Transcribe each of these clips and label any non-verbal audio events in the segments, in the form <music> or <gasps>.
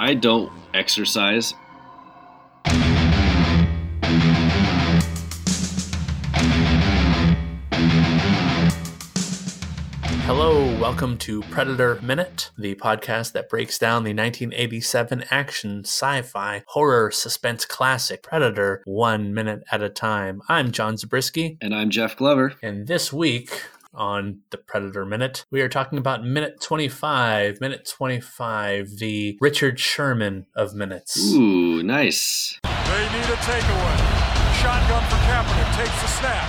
I don't exercise. Hello, welcome to Predator Minute, the podcast that breaks down the 1987 action, sci fi, horror, suspense classic Predator one minute at a time. I'm John Zabriskie, And I'm Jeff Glover. and this week on the Predator Minute, we are talking about minute 25. Minute 25, the Richard Sherman of minutes. Ooh, nice. They need a takeaway. Shotgun for Kaepernick. Takes the snap.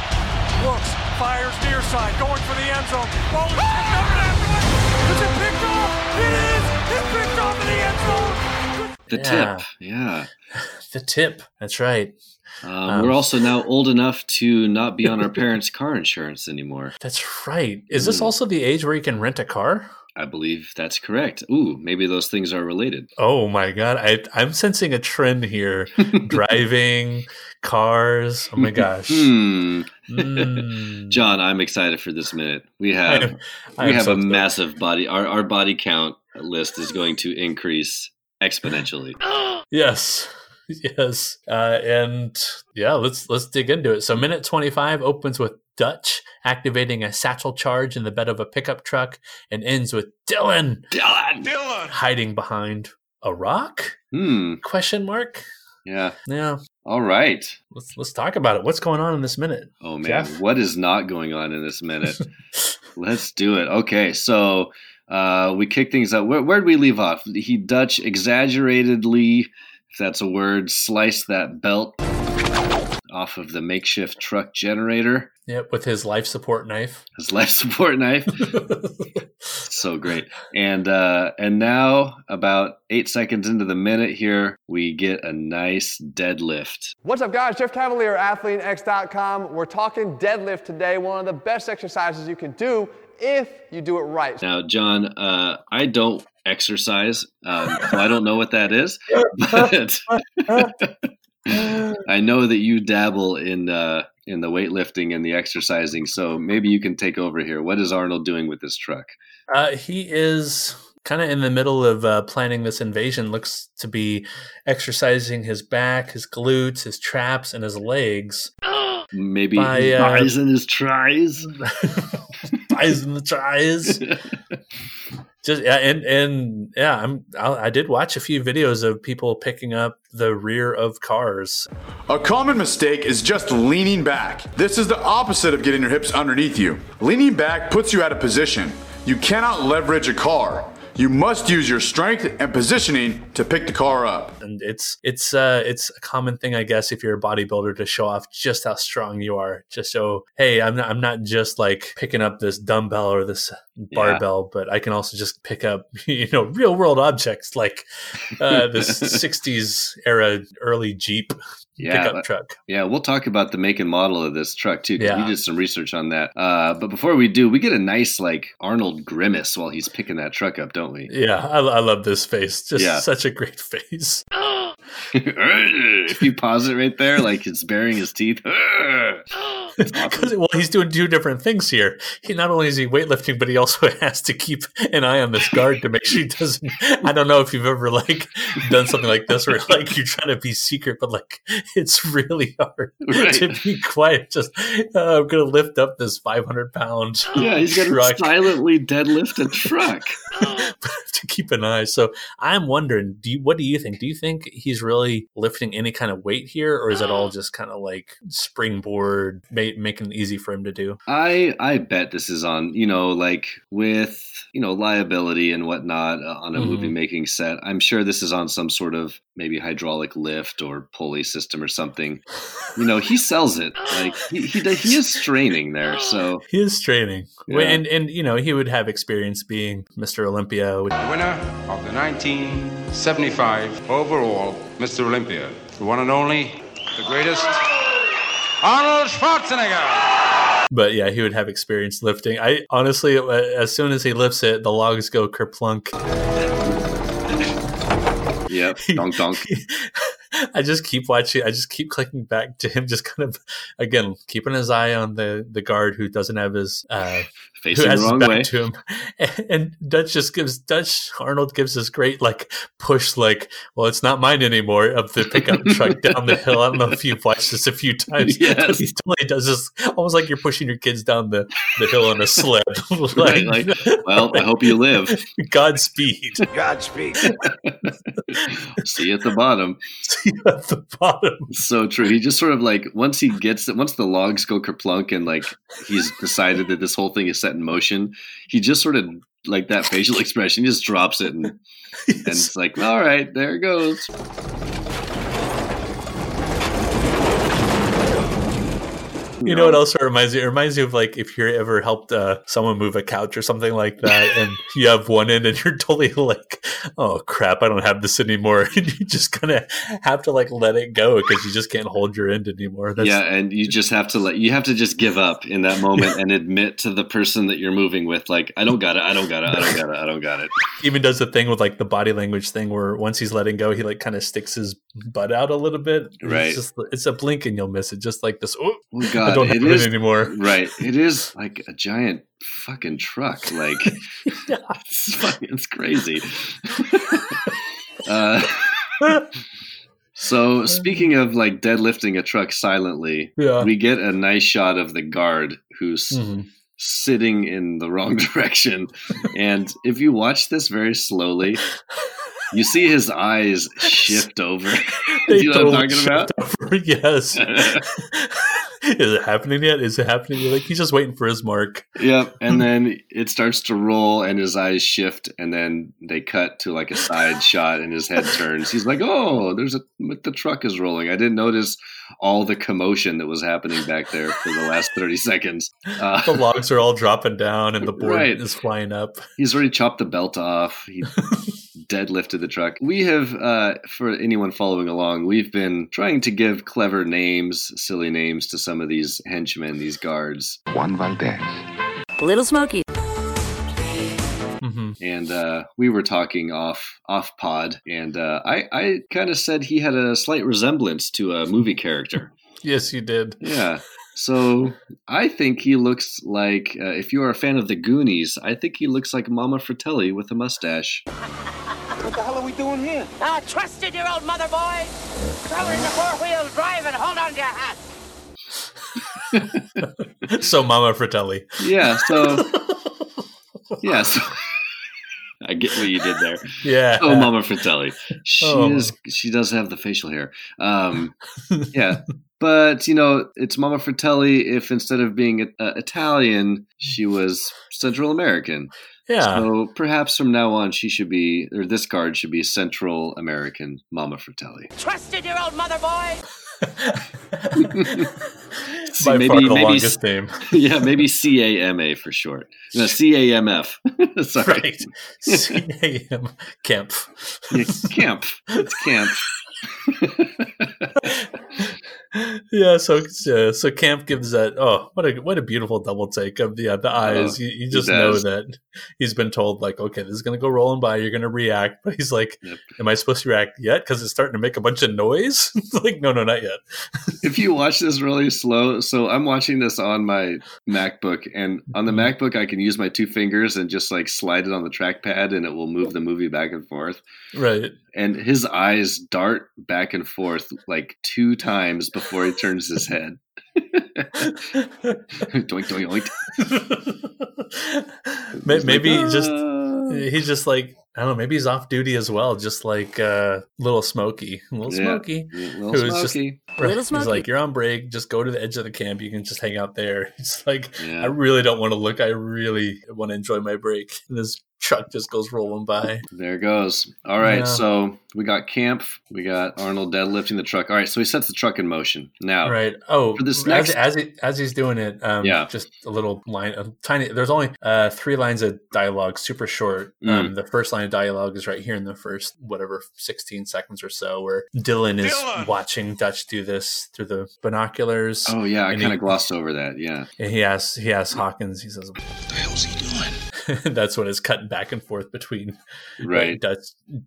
Looks. Fires near side. Going for the end zone. Oh, Ball is picked up and afterwards. Is it picked off? It is. It's picked off in the end zone. The Yeah. tip. Yeah. <laughs> The tip, that's right. Um, Um, we're also now old enough to not be on our <laughs> parents' car insurance anymore. That's right. Is this Hmm. also the age where you can rent a car? I believe that's correct. Ooh, maybe those things are related. Oh my god, I, I'm sensing a trend here. <laughs> Driving, cars. Oh my gosh. Hmm. Mm. John, I'm excited for this minute. We <laughs> have I am- I we have so a excited. massive body. Our our body count list is going to increase exponentially. <gasps> Yes. <laughs> Yes. Uh, and yeah, let's let's dig into it. So minute 25 opens with Dutch activating a satchel charge in the bed of a pickup truck and ends with Dylan Dylan. Dylan. hiding behind a rock? Hmm. Question mark? Yeah. Yeah. All right. Let's let's talk about it. What's going on in this minute? Oh man, Jeff? what is not going on in this minute? <laughs> Let's do it. Okay, so uh, we kick things up. Where where'd we leave off? He Dutch exaggeratedly, if that's a word, slice that belt off of the makeshift truck generator. Yep, with his life support knife. His life support knife. <laughs> so great. And uh, and now about eight seconds into the minute here, we get a nice deadlift. What's up, guys? Jeff Cavaliere, AthleanX.com. We're talking deadlift today, one of the best exercises you can do if you do it right. Now, John, uh, I don't exercise, um, so I don't know what that is, <laughs> but <laughs> I know that you dabble in uh, in the weightlifting and the exercising. So maybe you can take over here. What is Arnold doing with this truck? Uh, he is kind of in the middle of uh, planning this invasion. Looks to be exercising his back, his glutes, his traps, and his legs. Maybe By, his uh, and his tries. <laughs> Eyes in the tries. <laughs> Just yeah, and and yeah, I'm I, I did watch a few videos of people picking up the rear of cars. A common mistake is just leaning back. This is the opposite of getting your hips underneath you. Leaning back puts you out of position. You cannot leverage a car. You must use your strength and positioning to pick the car up. and it's it's uh it's a common thing i guess if you're a bodybuilder to show off just how strong you are. Just so hey i'm not i'm not just like picking up this dumbbell or this barbell but i can also just pick up <laughs> you know real world objects like uh this <laughs> 60s era early jeep Yeah, pickup but- truck Yeah, we'll talk about the make and model of this truck too. Yeah. we did some research on that. Uh, but before we do, we get a nice like Arnold grimace while he's picking that truck up, don't we? yeah i, I love this face just Yeah. such a great <laughs> face <gasps> <laughs> if you pause it right there, like it's baring his teeth. <gasps> <laughs> <laughs> Because well, he's doing two different things here. He not only is he weightlifting, but he also <laughs> has to keep an eye on this guard to make sure he doesn't. <laughs> I don't know if you've ever like done something like this, where like you're trying to be secret, but like it's really hard Right. to be quiet. Just uh, I'm gonna lift up this 500 pound yeah, he's got truck to silently deadlift a truck. to keep an eye. So I'm wondering, do you, what do you think? Do you think he's really lifting any kind of weight here, or is it all just kind of like springboard, ma- making it easy for him to do? I I bet this is on you know like with you know liability and whatnot uh, on a Mhm. movie making set. I'm sure this is on some sort of maybe hydraulic lift or pulley system or something. You know, he sells it like he he, he <laughs> is straining there. So He is straining. Yeah. and and you know he would have experience being Mr. Olympia. Winner of the 1975 overall Mr. Olympia, the one and only, the greatest, Arnold Schwarzenegger. but yeah, he would have experience lifting. I honestly, uh, as soon as he lifts it, the logs go kerplunk. yep, <laughs> donk donk. <laughs> I just keep watching. I just keep clicking back to him, just kind of again keeping his eye on the the guard who doesn't have his uh, who facing the has his wrong back way. to him, <laughs> and, and Dutch just gives Dutch Arnold gives this great like push, like, well, it's not mine anymore, of the pickup <laughs> truck down the hill. I don't know if you've watched this a few times. Yes. he totally does this, almost like you're pushing your kids down the, the hill on a sled. <laughs> Right, like, well, I hope you live. Godspeed. Godspeed. See you at the bottom. See you at the bottom. So true. He just sort of like once he gets it, once the logs go kerplunk and like he's decided that this whole thing is set in motion, he just sort of like that facial <laughs> expression, he just drops it and <laughs> and it's like, all right, there it goes. You know what else it reminds you? It reminds you of like if you ever helped uh, someone move a couch or something like that, <laughs> and you have one end, and you're totally like, "Oh crap, I don't have this anymore," <laughs> and you just kind of have to like let it go because you just can't hold your end anymore. That's, yeah, and you just have to let you have to just give up in that <laughs> moment and admit to the person that you're moving with, like, I don't got it, I don't got it, I don't got it, I don't got it. He even does the thing with like the body language thing where once he's letting go, he like kind of sticks his butt out a little bit. It's Right. just it's a blink and you'll miss it, just like this. Oh, Oh I god, don't have it it, is anymore. right. It is like a giant fucking truck. Like <laughs> it's, fucking, it's crazy. <laughs> uh, so speaking of like deadlifting a truck silently, Yeah. we get a nice shot of the guard who's Mhm. sitting in the wrong <laughs> direction. and if you watch this very slowly, you see his eyes <laughs> shift over. <laughs> <laughs> Do you know what I'm talking about? about? yes. Is it happening yet? Is it happening? Like he's just waiting for his mark. Yep. And then it starts to roll and his eyes shift and then they cut to like a side shot and his head turns. He's like, Oh, there's a the truck is rolling. I didn't notice all the commotion that was happening back there for the last 30 seconds. Uh, The logs are all dropping down and the board Right. is flying up. he's already chopped the belt off. He deadlifted the truck. We have, uh, for anyone following along, we've been trying to give clever names, silly names to some of these henchmen, these guards. Juan Valdez. Little Smoky. hmm and uh, we were talking off off pod, and uh, I I kind of said he had a slight resemblance to a movie character. <laughs> Yes, you did. yeah. So I think he looks like, uh, if you are a fan of the Goonies, I think he looks like Mama Fratelli with a mustache. <laughs> What the hell are we doing here? Ah, trusted your old mother, boy. Traveling the four-wheel drive and hold on to your hat. <laughs> So Mama Fratelli. Yeah. So <laughs> yeah. So <laughs> I get what you did there. Yeah. Oh, Mama Fratelli. She Oh. is. She does have the facial hair. Um, yeah, but you know, it's Mama Fratelli. If instead of being uh, Italian, she was Central American. Yeah. So perhaps from now on, she should be, or this card should be Central American Mama Fratelli. Trusted your old mother, boy. <laughs> See, By maybe, far the maybe, longest name. <laughs> yeah, maybe C A M A for short. No, <laughs> C A M F. Sorry, Right. C-A-M. Kemp. Yeah, camp. It's camp. <laughs> yeah, so uh, so Camp gives that. Oh, what a what a beautiful double take of the uh, the eyes. you, you just know that he's been told like, okay, this is gonna go rolling by. You're gonna react, but he's like, Yep. am I supposed to react yet? Because it's starting to make a bunch of noise. <laughs> like, no, no, not yet. <laughs> if you watch this really slow, so I'm watching this on my MacBook, and on the MacBook, I can use my two fingers and just like slide it on the trackpad, and it will move the movie back and forth. Right. And his eyes dart back and forth like two times before he turns his head. <laughs> <laughs> doink, doink, doink. <laughs> May- maybe Like, just "Ah." he's just like I don't know. Maybe he's off duty as well, just like uh, little Smokey, little Yeah. Smokey. Little Who is just- smoky. Little He's Smokey. like, you're on break. Just go to the edge of the camp. You can just hang out there. He's like, Yeah. I really don't want to look. I really want to enjoy my break. And this truck just goes rolling by. There it goes. All right, Yeah. so we got Camp, we got Arnold deadlifting the truck. All right, so he sets the truck in motion. Now, Right. Oh, For this as, next- as he, as he's doing it, um, Yeah. just a little line, a tiny. There's only uh, three lines of dialogue, super short. Mm. Um, the first line of dialogue is right here in the first whatever 16 seconds or so, where Dylan is Dylan! watching Dutch do this through the binoculars. oh yeah, I kind of glossed over that. Yeah, And he asks, he asks Hawkins. He says, What the hell's he doing? <laughs> that's when it's cutting back and forth between Right. Dutch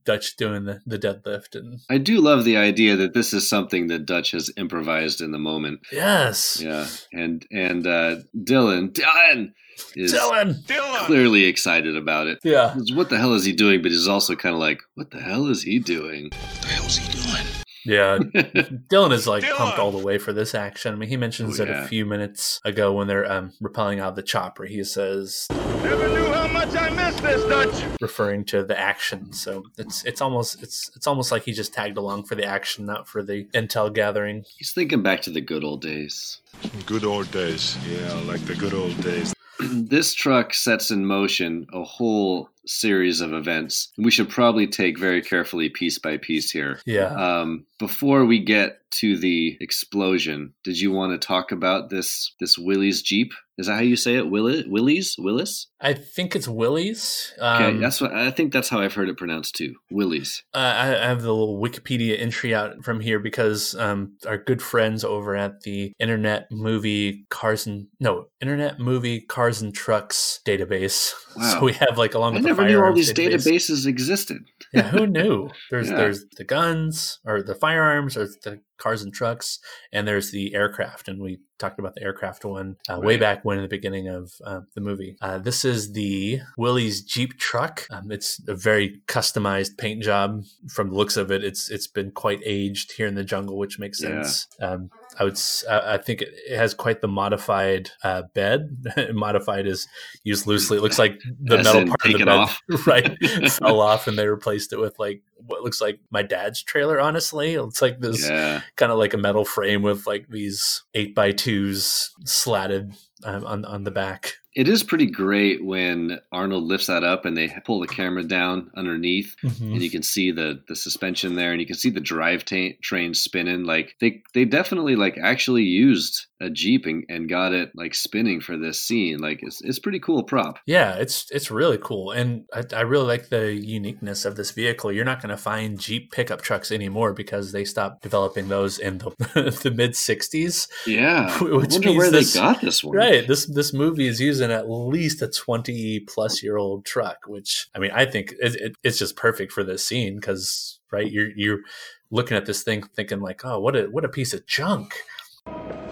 Dutch doing the, the deadlift and I do love the idea that this is something that Dutch has improvised in the moment. yes, Yeah, and and uh, Dylan, Dylan is Dylan, clearly excited about it. Yeah. What the hell is he doing? But he's also kind of like, what the hell is he doing what is he doing? Yeah. <laughs> Dylan is like pumped all the way for this action. I mean, he mentions Oh, it yeah. a few minutes ago when they're um, repelling out of the chopper. He says, Never knew how much I missed this, Dutch. referring to the action. So it's it's almost it's it's almost like he just tagged along for the action, not for the intel gathering. He's thinking back to the good old days. Good old days. Yeah, like the good old days. <clears throat> this truck sets in motion a whole series of events. We should probably take very carefully piece by piece here. Yeah. Um, before we get to the explosion, did you want to talk about this this Willys Jeep? Is that how you say it? Willie, Willie's Willis? I think it's Willie's. Okay, Um, that's what I think. That's how I've heard it pronounced too. Willie's. Uh, I I have the little Wikipedia entry out from here because um, our good friends over at the Internet Movie Cars and no Internet Movie Cars and Trucks database. <laughs> Wow. So we have like along with never knew all these database. databases existed. Yeah, who knew? <laughs> There's Yeah. there's the guns or the firearms or the cars and trucks, and there's the aircraft. And we talked about the aircraft one uh, way back when in the beginning of uh, the movie. Uh, this is the Willys Jeep truck. Um, it's a very customized paint job. From the looks of it, it's it's been quite aged here in the jungle, which makes Yeah. sense. Um, I would I think it has quite the modified uh, bed. <laughs> modified is used loosely. It looks like the As metal part of the bed off? <laughs> right <laughs> fell off and they replaced it with like what looks like my dad's trailer honestly it's like this Yeah. kind of like a metal frame with like these 8 by 2s slatted um, on, on the back It is pretty great when Arnold lifts that up and they pull the camera down underneath, Mm-hmm. and you can see the the suspension there, and you can see the drive ta- train spinning. Like they they definitely like actually used a jeep and, and got it like spinning for this scene. Like it's it's pretty cool prop. yeah it's it's really cool and I, I really like the uniqueness of this vehicle you're not going to find jeep pickup trucks anymore because they stopped developing those in the, <laughs> the mid 60s Yeah, I <laughs> wonder where this- they got this one. Right. This this movie is using at least a twenty plus year old truck, which I mean, I think it, it, it's just perfect for this scene because right, you're you're looking at this thing thinking like, oh, what a what a piece of junk.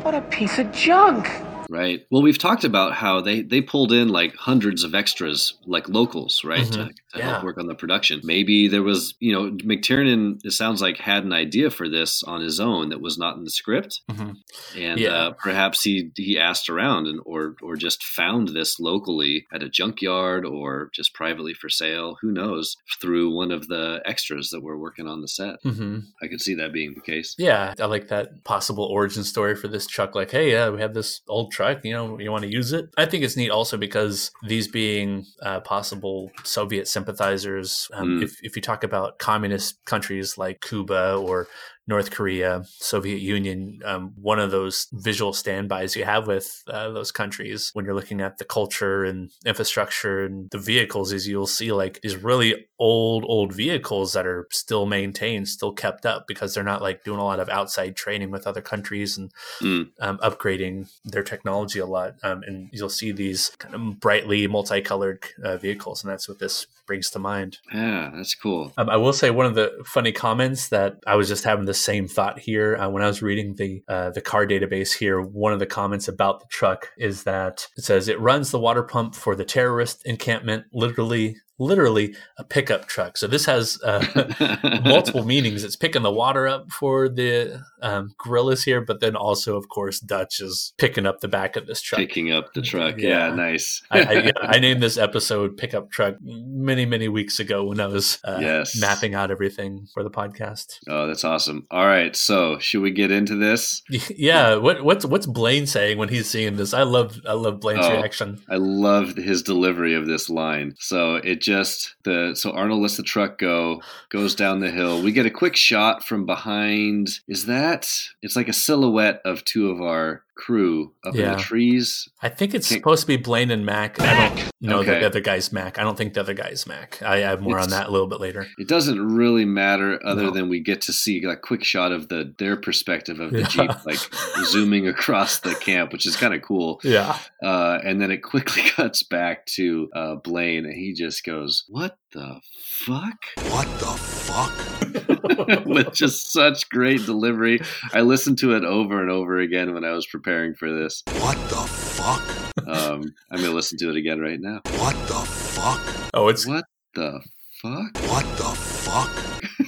What a piece of junk. Right. Well, we've talked about how they they pulled in like hundreds of extras, like locals, right, to, Mhm. to Yeah. help work on the production. Maybe there was, you know, McTiernan. It sounds like had an idea for this on his own that was not in the script, Mhm. and Yeah. uh, perhaps he he asked around and or or just found this locally at a junkyard or just privately for sale. Who knows? Through one of the extras that were working on the set. hmm I could see that being the case. Yeah, I like that possible origin story for this truck. Like, hey, yeah, we have this old truck. You know, you want to use it? I think it's neat also because these being uh, possible Soviet sympathizers. Um, Mm. if if you talk about communist countries like Cuba or North Korea, Soviet Union, um, one of those visual standbys you have with uh, those countries when you're looking at the culture and infrastructure and the vehicles is you'll see like these really old, old vehicles that are still maintained, still kept up because they're not like doing a lot of outside training with other countries and Mm. um, upgrading their technology a lot. Um, and you'll see these kind of brightly multicolored uh, vehicles, and that's what this brings to mind. Yeah, that's cool. Um, I will say one of the funny comments that I was just having the same thought here uh, when I was reading the uh, the car database here. One of the comments about the truck is that it says it runs the water pump for the terrorist encampment, literally. Literally a pickup truck. So this has uh, <laughs> multiple meanings. It's picking the water up for the um, guerrillas here, but then also, of course, Dutch is picking up the back of this truck. Picking up the truck. Yeah, Yeah. nice. I, I, yeah, <laughs> I named this episode "Pickup Truck" many, many weeks ago when I was uh, Yes. mapping out everything for the podcast. Oh, that's awesome. All right, so should we get into this? <laughs> Yeah, what, what's what's Blaine saying when he's seeing this? I love I love Blaine's Oh. reaction. I loved his delivery of this line. So it just the so Arnold lets the truck go, goes down the hill. We get a quick shot from behind. Is that? It's like a silhouette of two of our crew up in Yeah. the trees. I think it's Can't- supposed to be Blaine and Mac. I don't know Okay. the other guy's Mac. I don't think the other guy's Mac. I have more on that a little bit later. It doesn't really matter other No. than we get to see a quick shot of the their perspective of the Yeah. jeep, <laughs> like zooming across the camp, which is kind of cool. Yeah. Uh, and then it quickly <laughs> cuts back to uh, Blaine, and he just goes, "What the fuck?" What the fuck? <laughs> <laughs> With just such great delivery. I listened to it over and over again when I was preparing for this. What the fuck? Um, I'm gonna listen to it again right now. What the fuck? Oh, it's What the fuck? What the fuck?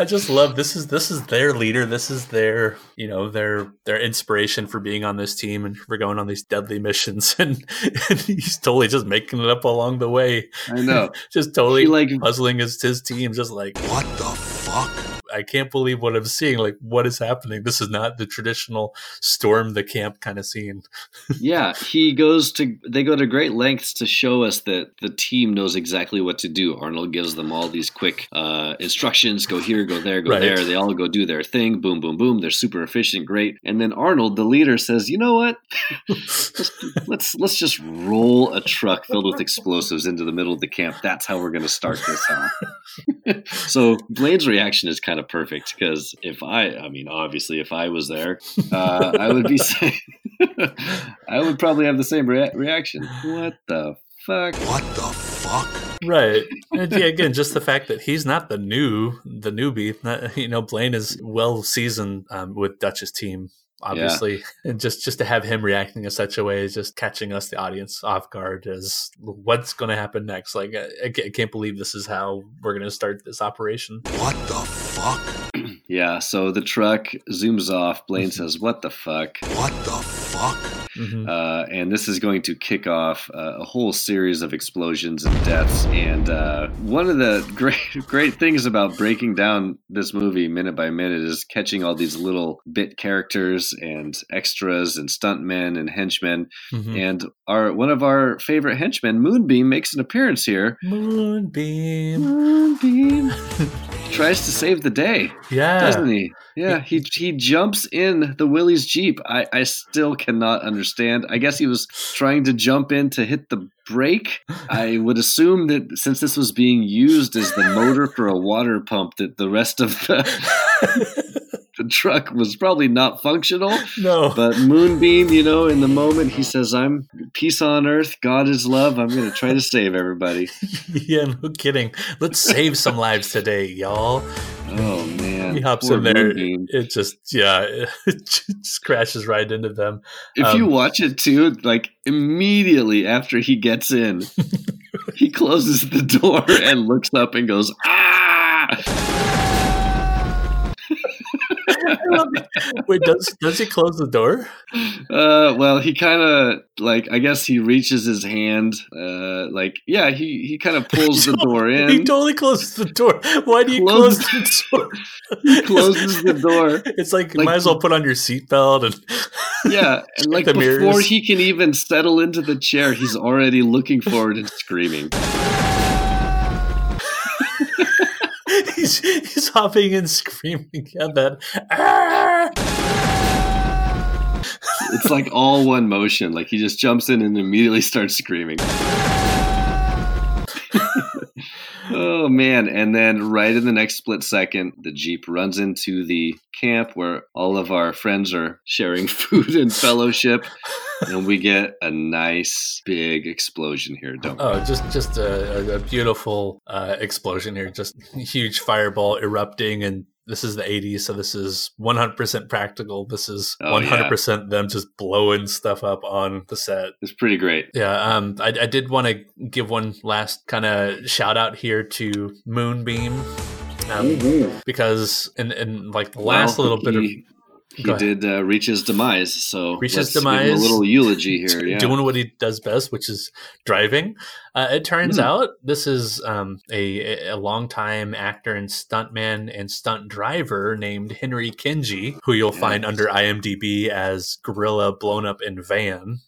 I just love this is this is their leader. This is their you know their their inspiration for being on this team and for going on these deadly missions. <laughs> And, and he's totally just making it up along the way. I know. <laughs> just totally He, like- puzzling his his team. Just like What the fuck? I can't believe what I'm seeing. Like what is happening? This is not the traditional storm the camp kind of scene. <laughs> yeah, he goes to. They go to great lengths to show us that the team knows exactly what to do. Arnold gives them all these quick uh, instructions: go here, go there, go Right. there. They all go do their thing. Boom, boom, boom. They're super efficient, great. And then Arnold, the leader, says, "You know what? <laughs> let's, let's let's just roll a truck filled with explosives into the middle of the camp. That's how we're going to start this off." <laughs> so Blaine's reaction is kind of perfect because if I, I mean, obviously, if I was there, <laughs> uh, I would be saying, <laughs> I would probably have the same rea- reaction. What the fuck? What the fuck? Right. And yeah, again, just the fact that he's not the new the newbie. Not, you know, Blaine is well seasoned um, with Dutch's team. Obviously, <laughs> and just just to have him reacting in such a way is just catching us, the audience, off guard. As what's going to happen next? Like, I, I I can't believe this is how we're going to start this operation. What the fuck? Yeah. So the truck zooms off. Blaine says, "What the fuck?" What the fuck? Mhm. Uh, and this is going to kick off uh, a whole series of explosions and deaths. And uh, one of the <laughs> great great things about breaking down this movie minute by minute is catching all these little bit characters and extras and stuntmen and henchmen. Mhm. And our one of our favorite henchmen, Moonbeam, makes an appearance here. Moonbeam. Moonbeam <laughs> tries to save the day, Yeah. doesn't he? Yeah, he he jumps in the Willys Jeep. I, I still cannot understand. I guess he was trying to jump in to hit the brake. I would assume that since this was being used as the motor for a water pump, that the rest of the <laughs> <laughs> the truck was probably not functional. No. But Moonbeam, you know, in the moment he says, "I'm peace on earth, God is love. I'm going to try to save everybody." <laughs> yeah, no kidding. Let's save some lives today, y'all. Oh man, He hops Poor in there. Moonbeam. It just, yeah, <laughs> it just crashes right into them. If you Um, watch it too, like immediately after he gets in, <laughs> he closes the door and looks up and goes, "Ah!" <laughs> Wait, does does he close the door? Uh, well, he kind of like I guess he reaches his hand, uh, like yeah, he he kind of <laughs> pulls the door in. He totally closes the door. Why do you Close- close the <laughs> door? he closes the door. It's like, you Like- might as well put on your seatbelt and Yeah, and like before mirrors. he can even settle into the chair, he's already looking forward and screaming. He's he's hopping and screaming <laughs> at that. "Ah!" It's like all one motion. Like he just jumps in and immediately starts screaming. Oh man. And then right in the next split second, the Jeep runs into the camp where all of our friends are sharing <laughs> food and fellowship. And we get a nice big explosion here, don't we? Oh, just just a, a- a beautiful uh, explosion here. Just huge fireball erupting, and this is the '80s, so this is 100% practical. This is Oh, 100% them just blowing stuff up on the set. It's pretty great. Yeah, um, I, I did want to give one last kind of shout out here to Moonbeam. Um, Because in, in like the last Well, little bit of he, he Go ahead. did uh, reach his demise. So Reach let's his give him demise. a little eulogy <laughs> here. Yeah. doing what he does best, which is driving. Uh, it turns Hmm. out this is um, a, a longtime actor and stuntman and stunt driver named Henry Kingi, who you'll find under IMDb as Guerrilla Blown Up in Van.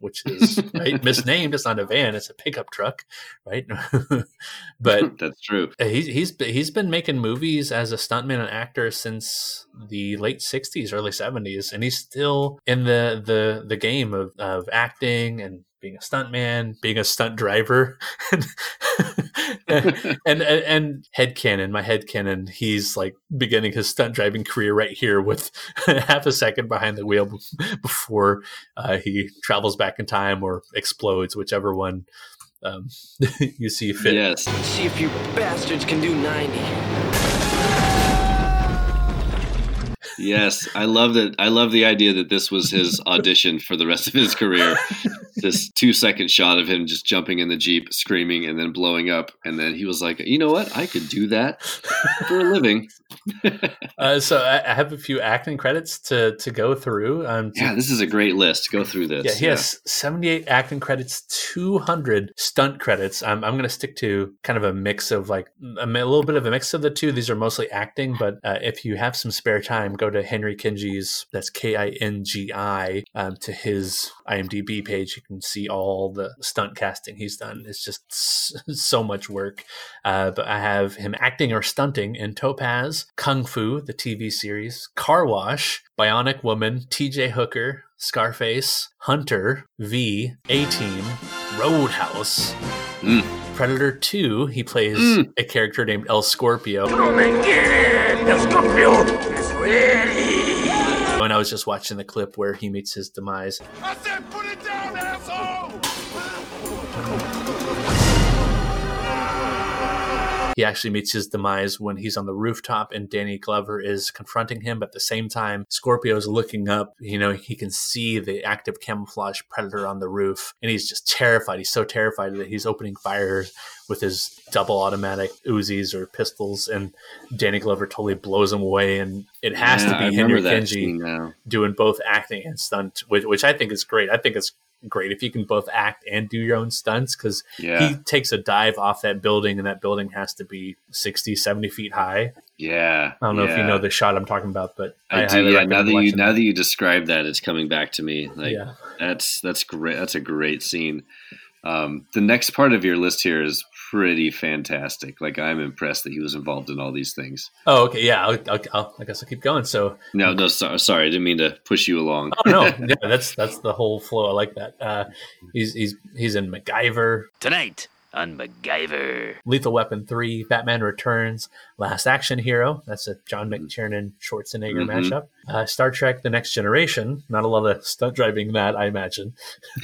Which is right, <laughs> misnamed. It's not a van; it's a pickup truck, right? <laughs> but <laughs> that's true. He's he's he's been making movies as a stuntman and actor since the late '60s, early '70s, and he's still in the the the game of of acting and being a stuntman, being a stunt driver, <laughs> <laughs> and, and, and and headcanon, my headcanon, he's like beginning his stunt driving career right here with <laughs> half a second behind the wheel before uh, he travels back in time or explodes, whichever one um, you see fit. Yes. See if you bastards can do 90. Yes, I love that. I love the idea that this was his <laughs> audition for the rest of his career. this two second shot of him just jumping in the jeep, screaming, and then blowing up, and then he was like, "You know what? I could do that for a living." <laughs> uh, so I, I, have a few acting credits to to go through. Um, to, yeah, this is a great list. Go through this. Yeah, he yeah. has seventy eight acting credits, two hundred stunt credits. I'm I'm going to stick to kind of a mix of like a, a, little bit of a mix of the two. These are mostly acting, but uh, if you have some spare time, go to Henry Kingi's, That's K I N G I um, to his IMDb page. You can see all the stunt casting he's done. It's just so much work. Uh, but I have him acting or stunting in Topaz, Kung Fu, the TV series, Car Wash, Bionic Woman, TJ Hooker, Scarface, Hunter, V, A Team, Roadhouse. Mm. Predator 2, he plays mm. a character named El Scorpio. El Scorpio is ready. When I was just watching the clip where he meets his demise. I said, put he actually meets his demise when he's on the rooftop and Danny Glover is confronting him. But at the same time, Scorpio is looking up. You know, he can see the active camouflage predator on the roof, and he's just terrified. He's so terrified that he's opening fire with his double automatic Uzis or pistols, and Danny Glover totally blows him away. And it has yeah, to be Henry Kingi doing both acting and stunt, which, which I think is great. I think it's great if you can both act and do your own stunts because yeah. he takes a dive off that building and that building has to be 60 70 feet high yeah i don't know yeah. if you know the shot i'm talking about but i, I do yeah now that you now that you describe that it's coming back to me like yeah. that's that's great that's a great scene um, the next part of your list here is pretty fantastic. Like I'm impressed that he was involved in all these things. Oh, okay, yeah. I'll, I'll, I'll, i guess I'll keep going. So no, no, sorry, sorry, I didn't mean to push you along. oh no, <laughs> yeah, that's that's the whole flow. I like that. Uh, he's he's he's in MacGyver tonight on MacGyver. Lethal Weapon 3, Batman Returns, Last Action Hero. That's a John McTiernan Schwarzenegger mm-hmm. mashup. Uh, Star Trek The Next Generation. Not a lot of stunt driving that, I imagine.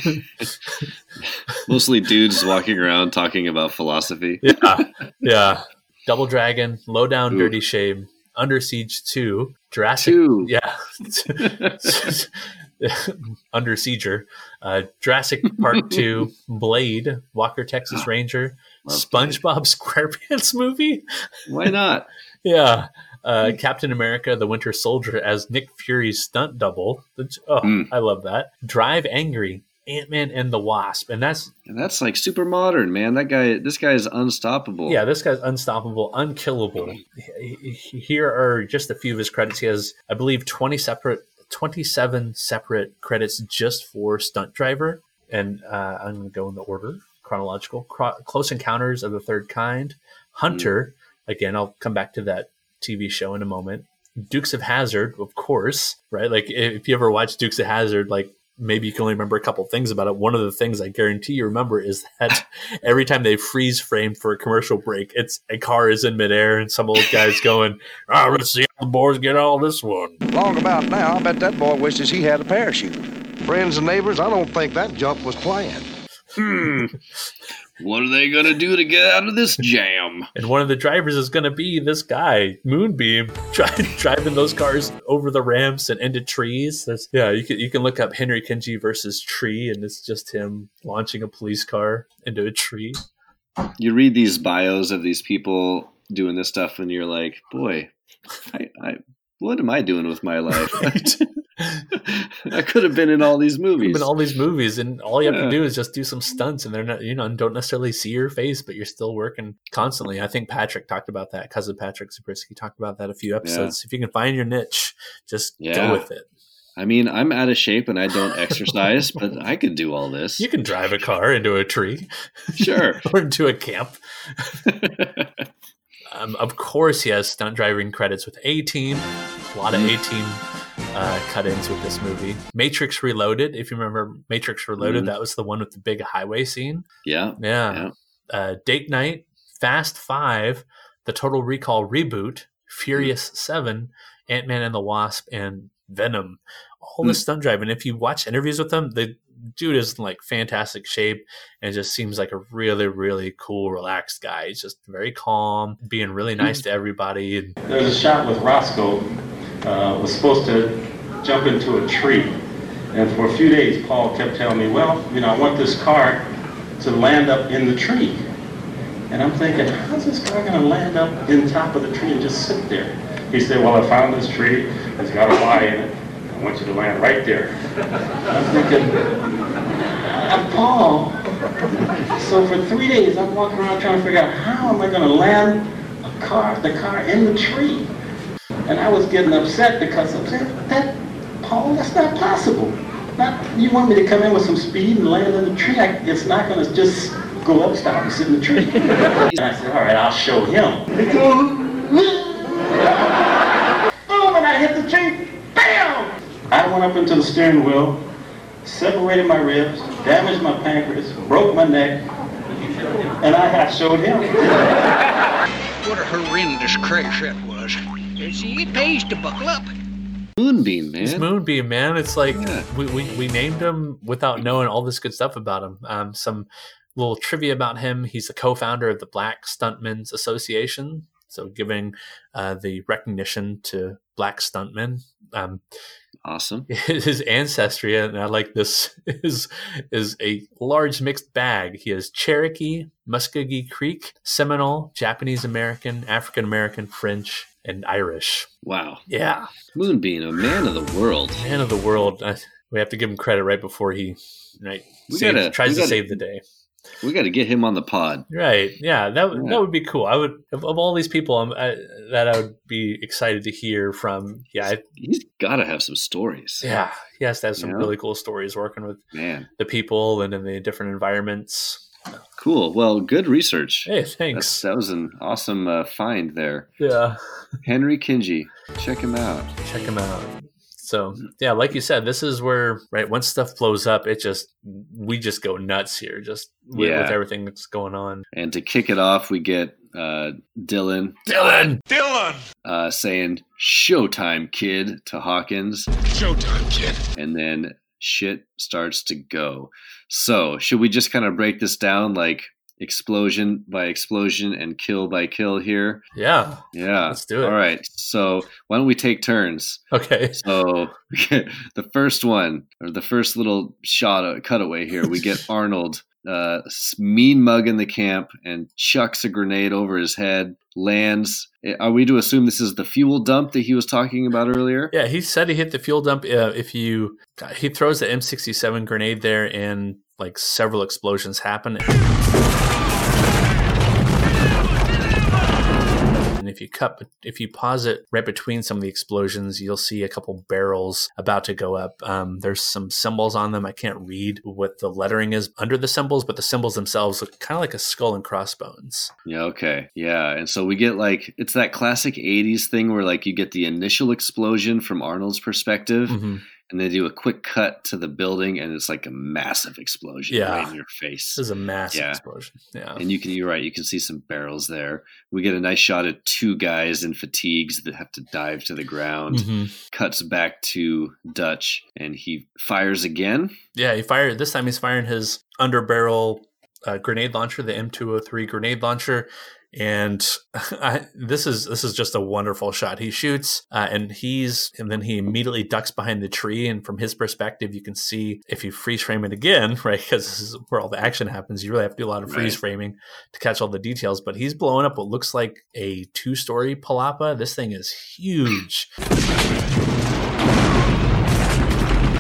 <laughs> Mostly dudes walking around talking about philosophy. <laughs> yeah. Yeah. Double Dragon, Low Down Ooh. Dirty Shame, Under Siege 2, Jurassic. 2. Yeah. <laughs> <laughs> Under Sieger, uh, Jurassic Park <laughs> 2, Blade, Walker Texas <gasps> Ranger, SpongeBob SquarePants movie. <laughs> Why not? yeah. Uh, Captain America: The Winter Soldier as Nick Fury's stunt double. Oh, mm. I love that. Drive Angry, Ant Man and the Wasp, and that's and that's like super modern, man. That guy, this guy is unstoppable. Yeah, this guy's unstoppable, unkillable. Here are just a few of his credits. He has, I believe, twenty separate 27 separate credits just for Stunt Driver. And uh, I'm going to go in the order chronological. Cro- Close Encounters of the Third Kind. Hunter. Mm. Again, I'll come back to that TV show in a moment. Dukes of Hazzard, of course, right? Like if you ever watch Dukes of Hazzard, like maybe you can only remember a couple things about it. One of the things I guarantee you remember is that <laughs> every time they freeze frame for a commercial break, it's a car is in midair and some old guy's going, "Ah, oh, let's see how the boys get all this one." Long about now, I bet that boy wishes he had a parachute. Friends and neighbors, I don't think that jump was planned. Hmm. <laughs> What are they going to do to get out of this jam? And one of the drivers is going to be this guy, Moonbeam, <laughs> driving those cars over the ramps and into trees. That's, yeah, you can you can look up Henry Kingi versus Tree, and it's just him launching a police car into a tree. You read these bios of these people doing this stuff, and you're like, boy, <laughs> I, I what am I doing with my life? <laughs> Right. <laughs> I could have been in all these movies. In all these movies, and all you have yeah. to do is just do some stunts, and they're not, you know, don't necessarily see your face, but you're still working constantly. I think Patrick talked about that. Cousin Patrick Zabriskie talked about that a few episodes. Yeah. If you can find your niche, just yeah. go with it. I mean, I'm out of shape and I don't exercise, but I could do all this. You can drive a car into a tree. Sure. <laughs> or into a camp. Um, of course, he has stunt driving credits with A Team. A lot of A Team uh, cut ins with this movie. Matrix Reloaded, if you remember Matrix Reloaded, Mhm. that was the one with the big highway scene. Yeah. Yeah. Yeah. Uh, Date Night, Fast Five, the Total Recall reboot, Furious Seven, Ant Man and the Wasp, and Venom. All this stunt driving. If you watch interviews with him, the dude is in like fantastic shape and just seems like a really, really cool, relaxed guy. He's just very calm, being really nice to everybody. And There's a shot with Roscoe uh, was supposed to jump into a tree, and for a few days, Paul kept telling me, "Well, you know, I want this car to land up in the tree." And I'm thinking, how's this car going to land up in top of the tree and just sit there? He said, "Well, I found this tree. It's got a Y in it. I want you to land right there." I'm thinking, "Uh, Paul. So for three days, I'm walking around trying to figure out how am I going to land a car, the car in the tree. And I was getting upset because I said, that, Paul, that's not possible. Not, you want me to come in with some speed and land in the tree? I, it's not going to just go up, stop, and sit in the tree. and <laughs> I said, all right, I'll show him. Boom, and I hit the tree. Bam! I went up into the steering wheel, separated my ribs, damaged my pancreas, broke my neck, and I, I showed him. What a horrendous crash that was. You see, it pays to buckle up. Moonbeam, man. He's Moonbeam, man. It's like we, we, we named him without knowing all this good stuff about him. Um, some little trivia about him. He's the co-founder of the Black Stuntmen's Association. So giving uh, the recognition to black stuntmen. Um, awesome. <laughs> His ancestry, and I like this, <laughs> is is a large mixed bag. He has Cherokee, Muskogee Creek, Seminole, Japanese American, African American, French, and Irish. Wow. Yeah. Moonbeam, a man of the world. Man of the world. I, we have to give him credit right before he right We saves- gotta- tries we to gotta- save the day. We got to get him on the pod. Right. Yeah. That would Yeah. that would be cool. I would of, of all these people I, that I would be excited to hear from. Yeah. I, He's got to have some stories. yeah. He has to have some really cool stories working with Man, the people and in the different environments. cool. Well, good research. Hey, thanks. That's, that was an awesome uh, find there. Yeah. Henry Kingi. Check him out. Check him out. So yeah, like you said, this is where right once stuff blows up, it just we just go nuts here, just with, Yeah. with everything that's going on. And to kick it off, we get uh, Dylan. Dylan. Dylan. Uh, saying "Showtime, kid" to Hawkins. Showtime, kid. and then shit starts to go. So, should we just kind of break this down like explosion by explosion and kill by kill here? Yeah. Yeah. Let's do it. All right. So, why don't we take turns? Okay. So, <laughs> the first one, or the first little shot, uh, cutaway here, we get <laughs> Arnold uh, mean mugging the camp and chucks a grenade over his head, lands. Eh, Are we to assume this is the fuel dump that he was talking about earlier? Yeah, he said he hit the fuel dump. Uh, if you, he throws the M67 grenade there, and like several explosions happen. And if you cut, if you pause it right between some of the explosions, you'll see a couple barrels about to go up. Um, there's some symbols on them. I can't read what the lettering is under the symbols, but the symbols themselves look kind of like a skull and crossbones. Yeah, okay. Yeah. And so we get like it's that classic 80s thing where like you get the initial explosion from Arnold's perspective Mhm. And they do a quick cut to the building and it's like a massive explosion Yeah. right in your face. This is a massive Yeah. explosion. Yeah. And you can you're right, you can see some barrels there. We get a nice shot of two guys in fatigues that have to dive to the ground. Mhm. Cuts back to Dutch and he fires again. Yeah, he fired. This time he's firing his underbarrel uh, grenade launcher, the M203 grenade launcher, and <laughs> I, this is this is just a wonderful shot. He shoots, uh, and he's and then he immediately ducks behind the tree. And from his perspective, you can see if you freeze frame it again, <laughs> right? Because this is where all the action happens. You really have to do a lot of freeze Right. framing to catch all the details. But he's blowing up what looks like a two-story palapa. This thing is huge. <laughs>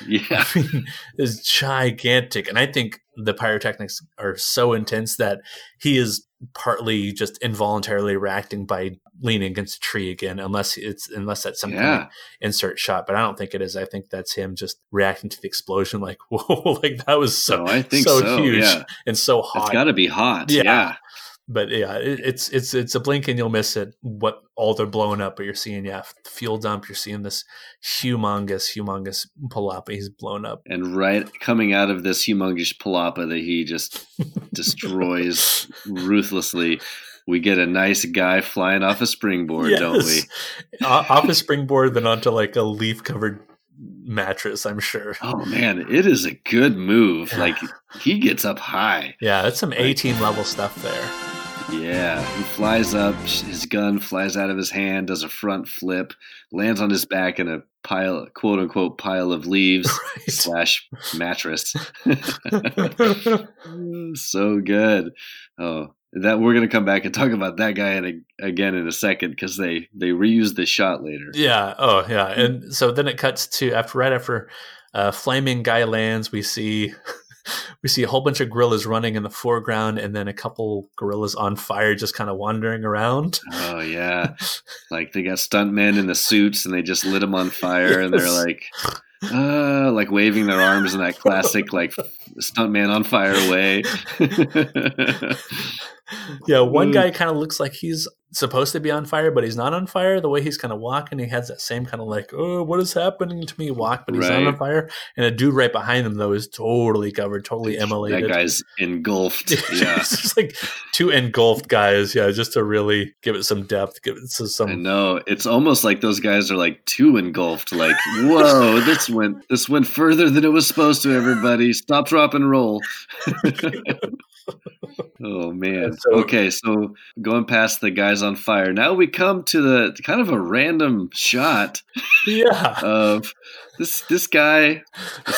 Yeah. I mean, is gigantic. And I think the pyrotechnics are so intense that he is partly just involuntarily reacting by leaning against a tree again, unless it's unless that's some kind of insert shot. But I don't think it is. I think that's him just reacting to the explosion, like <laughs> whoa, like that was so No, I think so, so, huge yeah. and so hot. It's got to be hot. Yeah. But yeah, it, it's it's it's a blink and you'll miss it. What all they're blowing up, but you're seeing yeah, fuel dump. You're seeing this humongous, humongous palapa. He's blown up. And right coming out of this humongous palapa that he just <laughs> destroys ruthlessly, we get a nice guy flying off a springboard, don't we? Off a springboard, then onto like a leaf covered mattress. I'm sure. Oh man, it is a good move. Like he gets up high. Yeah, that's some 18 level stuff there. Yeah, he flies up. His gun flies out of his hand, does a front flip, lands on his back in a pile, quote unquote, pile of leaves <laughs> slash mattress. <laughs> so good. Oh, that we're gonna come back and talk about that guy in a, again in a second because they they reuse the shot later. Yeah. Oh, yeah. And so then it cuts to after right after uh, flaming guy lands, we see we see a whole bunch of guerrillas running in the foreground, and then a couple guerrillas on fire, just kind of wandering around. Oh yeah, <laughs> like they got stuntmen in the suits and they just lit them on fire, and they're like. Uh, like waving their arms in that classic like stuntman on fire way. <laughs> Yeah, one Mm. guy kind of looks like he's supposed to be on fire, but he's not on fire. The way he's kind of walking, he has that same kind of like, oh, what is happening to me walk, but he's not on fire. And a dude right behind him, though, is totally covered, totally immolated. that guy's engulfed. <laughs> Yeah. it's just like two engulfed guys, yeah, just to really give it some depth, give it some. I know. It's almost like those guys are like too engulfed. Like, whoa, this went this went further than it was supposed to. Everybody, stop, drop, and roll. <laughs> oh man. so- okay, so going past the guys on fire, now we come to the kind of a random shot yeah, of this this guy. <laughs>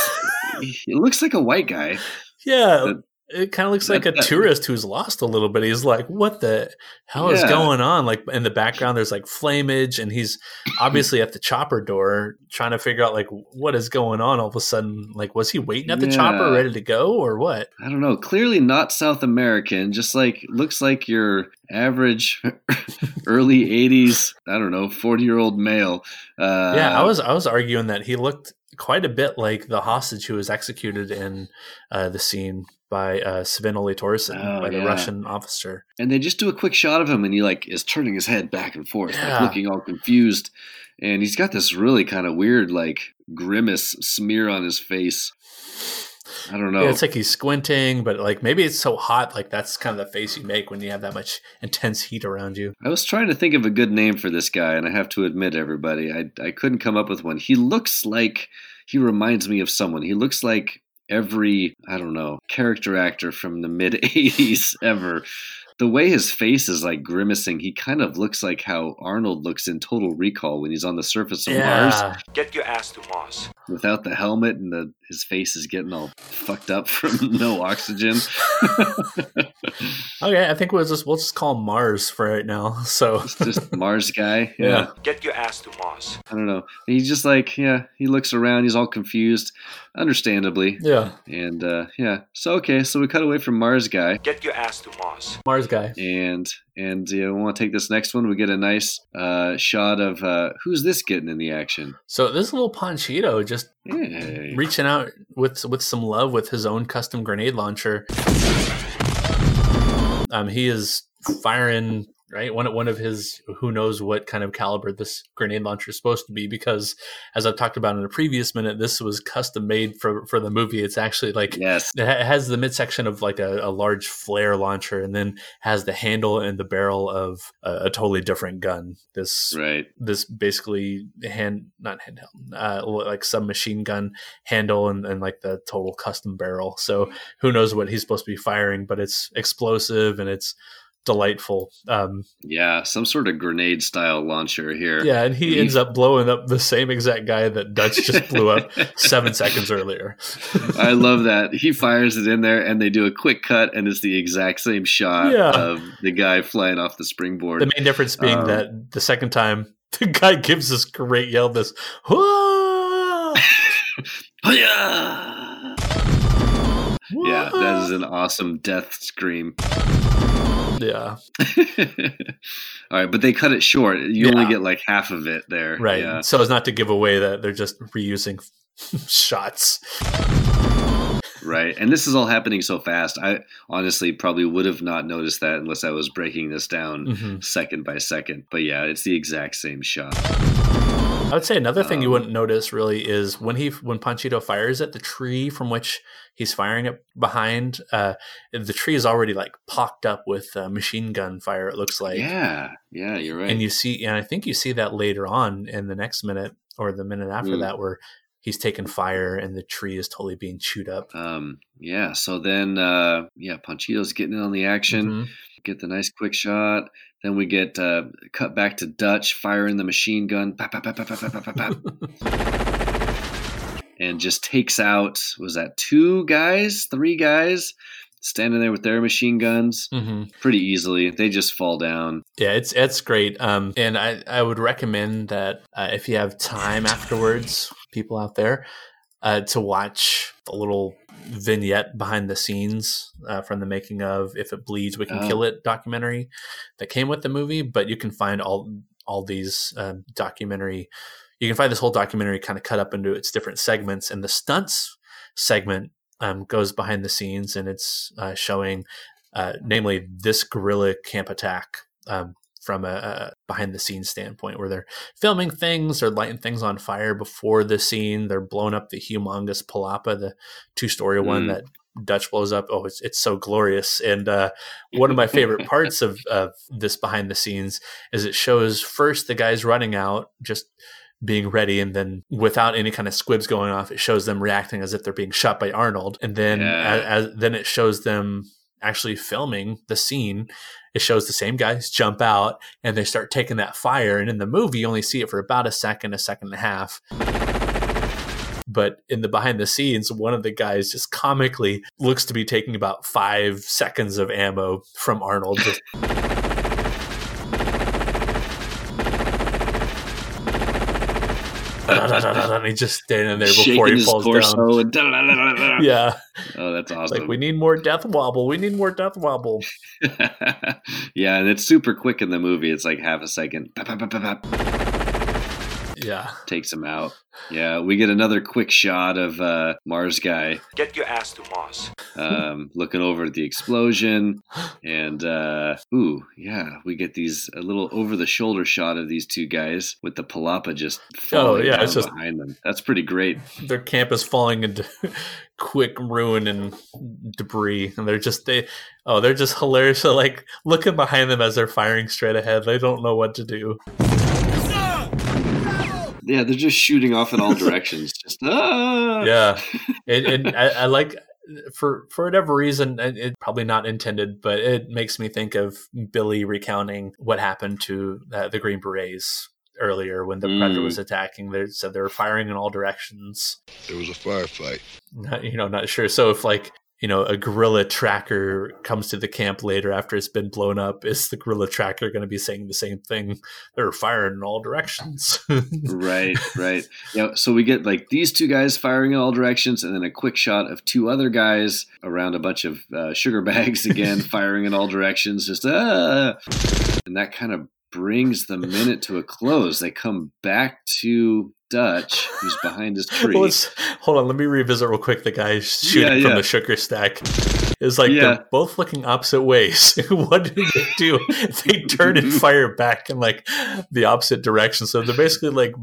He looks like a white guy. yeah. That- it kind of looks like a tourist who's lost a little bit. He's like, "What the hell is going on?" Like in the background, there's like flamage, and he's obviously at the chopper door trying to figure out like what is going on. All of a sudden, like, was he waiting at the chopper ready to go, or what? I don't know. Clearly not South American. Just like looks like your average <laughs> early '80s. I don't know, forty-year-old male. Uh, yeah, I was I was arguing that he looked quite a bit like the hostage who was executed in uh, the scene by uh, Sven Ole Thorsen, Oh, by the yeah. Russian officer. And they just do a quick shot of him, and he like is turning his head back and forth, Yeah. like looking all confused. And he's got this really kind of weird, like grimace smear on his face. I don't know. Yeah, it's like he's squinting, but like maybe it's so hot, like that's kind of the face you make when you have that much intense heat around you. I was trying to think of a good name for this guy, and I have to admit, everybody, I I couldn't come up with one. He looks like he reminds me of someone. He looks like every I don't know character actor from the mid <laughs> '80s ever. The way his face is like grimacing, he kind of looks like how Arnold looks in Total Recall when he's on the surface of Mars Get your ass to Mars. without the helmet, and the his face is getting all fucked up from <laughs> no oxygen. Okay, I think we'll just we'll just call him Mars for right now. <laughs> So It's just Mars guy. <laughs> Yeah. Get your ass to Mars. I don't know. He's just like, yeah, he looks around, he's all confused, understandably. Yeah. And uh, yeah. So okay, so we cut away from Mars guy. Get your ass to Mars. Mars guy. And and yeah, we want to take this next one. We get a nice uh, shot of uh, who's this getting in the action? So this little Panchito just Hey. reaching out with with some love with his own custom grenade launcher. Um, he is firing right one one of his who knows what kind of caliber this grenade launcher is supposed to be because as I've talked about in a previous minute, this was custom made for for the movie. It's actually like yes, it has the midsection of like a, a large flare launcher, and then has the handle and the barrel of a, a totally different gun. This right. this basically hand not handheld uh, like submachine gun handle and, and like the total custom barrel so who knows what he's supposed to be firing but it's explosive and it's delightful um Yeah, some sort of grenade style launcher here. yeah and he He- ends up blowing up the same exact guy that dutch just blew up <laughs> seven seconds earlier <laughs> I love that. He fires it in there and they do a quick cut and it's the exact same shot Yeah. of the guy flying off the springboard. the main difference being Um, that the second time <laughs> the guy gives this great yell this! Yeah, that is an awesome death scream. Yeah. <laughs> All right, but they cut it short. You Yeah. only get like half of it there. Right. Yeah. So as not to give away that they're just reusing <laughs> shots. Right. And this is all happening so fast. I honestly probably would have not noticed that unless I was breaking this down Mhm. second by second. But yeah, it's the exact same shot. I would say another thing you Um, wouldn't notice really is when he when Panchito fires at the tree from which he's firing it behind, uh, the tree is already like pocked up with uh, machine gun fire. It looks like, yeah. Yeah, you're right. and you see, and I think you see that later on in the next minute or the minute after Mm. that where he's taking fire and the tree is totally being chewed up. um, yeah, so then uh yeah, Panchito's getting in on the action. Mhm. Get the nice quick shot. Then we get uh, cut back to Dutch firing the machine gun. <laughs> And just takes out was that two guys, three guys standing there with their machine guns Mhm. pretty easily. They just fall down. Yeah, it's it's great. Um, and I I would recommend that uh, if you have time afterwards, people out there, uh, to watch the little vignette behind the scenes uh, from the making of "If It Bleeds, We Can Oh. Kill It" documentary that came with the movie. But you can find all all these um, documentary. You can find this whole documentary kind of cut up into its different segments, and the stunts segment um, goes behind the scenes, and it's uh, showing, uh, namely, this guerrilla camp attack um, from a, a behind the scenes standpoint, where they're filming things, they're lighting things on fire before the scene, they're blowing up the humongous palapa, the two story one Mm. that Dutch blows up. Oh, it's it's so glorious. And uh, one of my favorite <laughs> parts of, of this behind the scenes is it shows first the guys running out, just being ready, and then without any kind of squibs going off, it shows them reacting as if they're being shot by Arnold, and then Yeah. as, as then it shows them actually filming the scene. It shows the same guys jump out and they start taking that fire. And in the movie, you only see it for about a second, a second and a half. But in the behind the scenes, one of the guys just comically looks to be taking about five seconds of ammo from Arnold. <laughs> <laughs> and he's just standing there before Shaking he falls down. Yeah, Oh, that's it's awesome. like we need more death wobble. We need more death wobble. <laughs> yeah, and it's super quick in the movie. It's like half a second. Yeah, Takes him out. Yeah, we get another quick shot of uh, Mars guy Get your ass to Moss. um, <laughs> looking over at the explosion, and uh, ooh, yeah, we get these a little over the shoulder shot of these two guys with the palapa just falling Oh, yeah, down it's just- behind them. That's pretty great. their camp is falling into <laughs> quick ruin and debris and they're just they oh they're just hilarious so like looking behind them as they're firing straight ahead they don't know what to do Yeah, they're just shooting off in all <laughs> directions. Just ah! yeah <laughs> and, and I, I like for for whatever reason and it probably not intended but it makes me think of billy recounting what happened to uh, the green berets earlier when the predator Mm. was attacking they said they were firing in all directions There was a firefight. not, you know, not sure. So if like you know a guerrilla tracker comes to the camp later after it's been blown up, is the guerrilla tracker going to be saying the same thing? They're firing in all directions. <laughs> right, right. Yeah, so we get like these two guys firing in all directions, and then a quick shot of two other guys around a bunch of uh, sugar bags again, <laughs> firing in all directions. Just ah, and that kind of brings the minute to a close. They come back to Dutch, who's behind his tree. <laughs> well, hold on, let me revisit real quick. The guy shooting Yeah, from the sugar stack is like Yeah. they're both looking opposite ways. <laughs> what do they do? <laughs> they turn and fire back in like the opposite direction. So they're basically like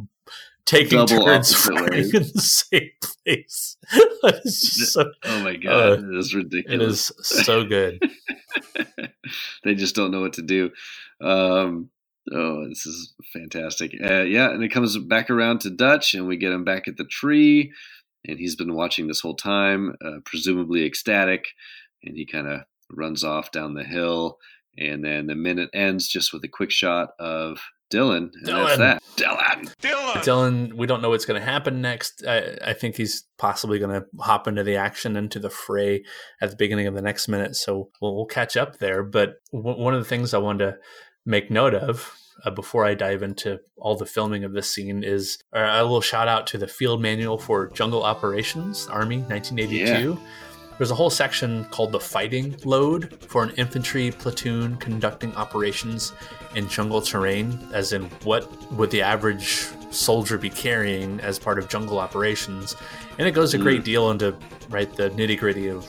taking Double turns firing in the same place. so, oh my uh, god, it is ridiculous. It is so good. they just don't know what to do. Um, oh, this is fantastic. Uh, yeah, and it comes back around to Dutch, and we get him back at the tree, and he's been watching this whole time, uh, presumably ecstatic, and he kind of runs off down the hill, and then the minute ends just with a quick shot of Dylan, and that's Dylan. Dylan. Dylan, we don't know what's going to happen next. I, I think he's possibly going to hop into the action, into the fray at the beginning of the next minute. So we'll, we'll catch up there. But w- one of the things I wanted to make note of uh, before I dive into all the filming of this scene is uh, a little shout out to the field manual for jungle operations, Army 1982. There's a whole section called the fighting load for an infantry platoon conducting operations in jungle terrain, as in what would the average soldier be carrying as part of jungle operations. And it goes a great Mm. deal into right the nitty gritty of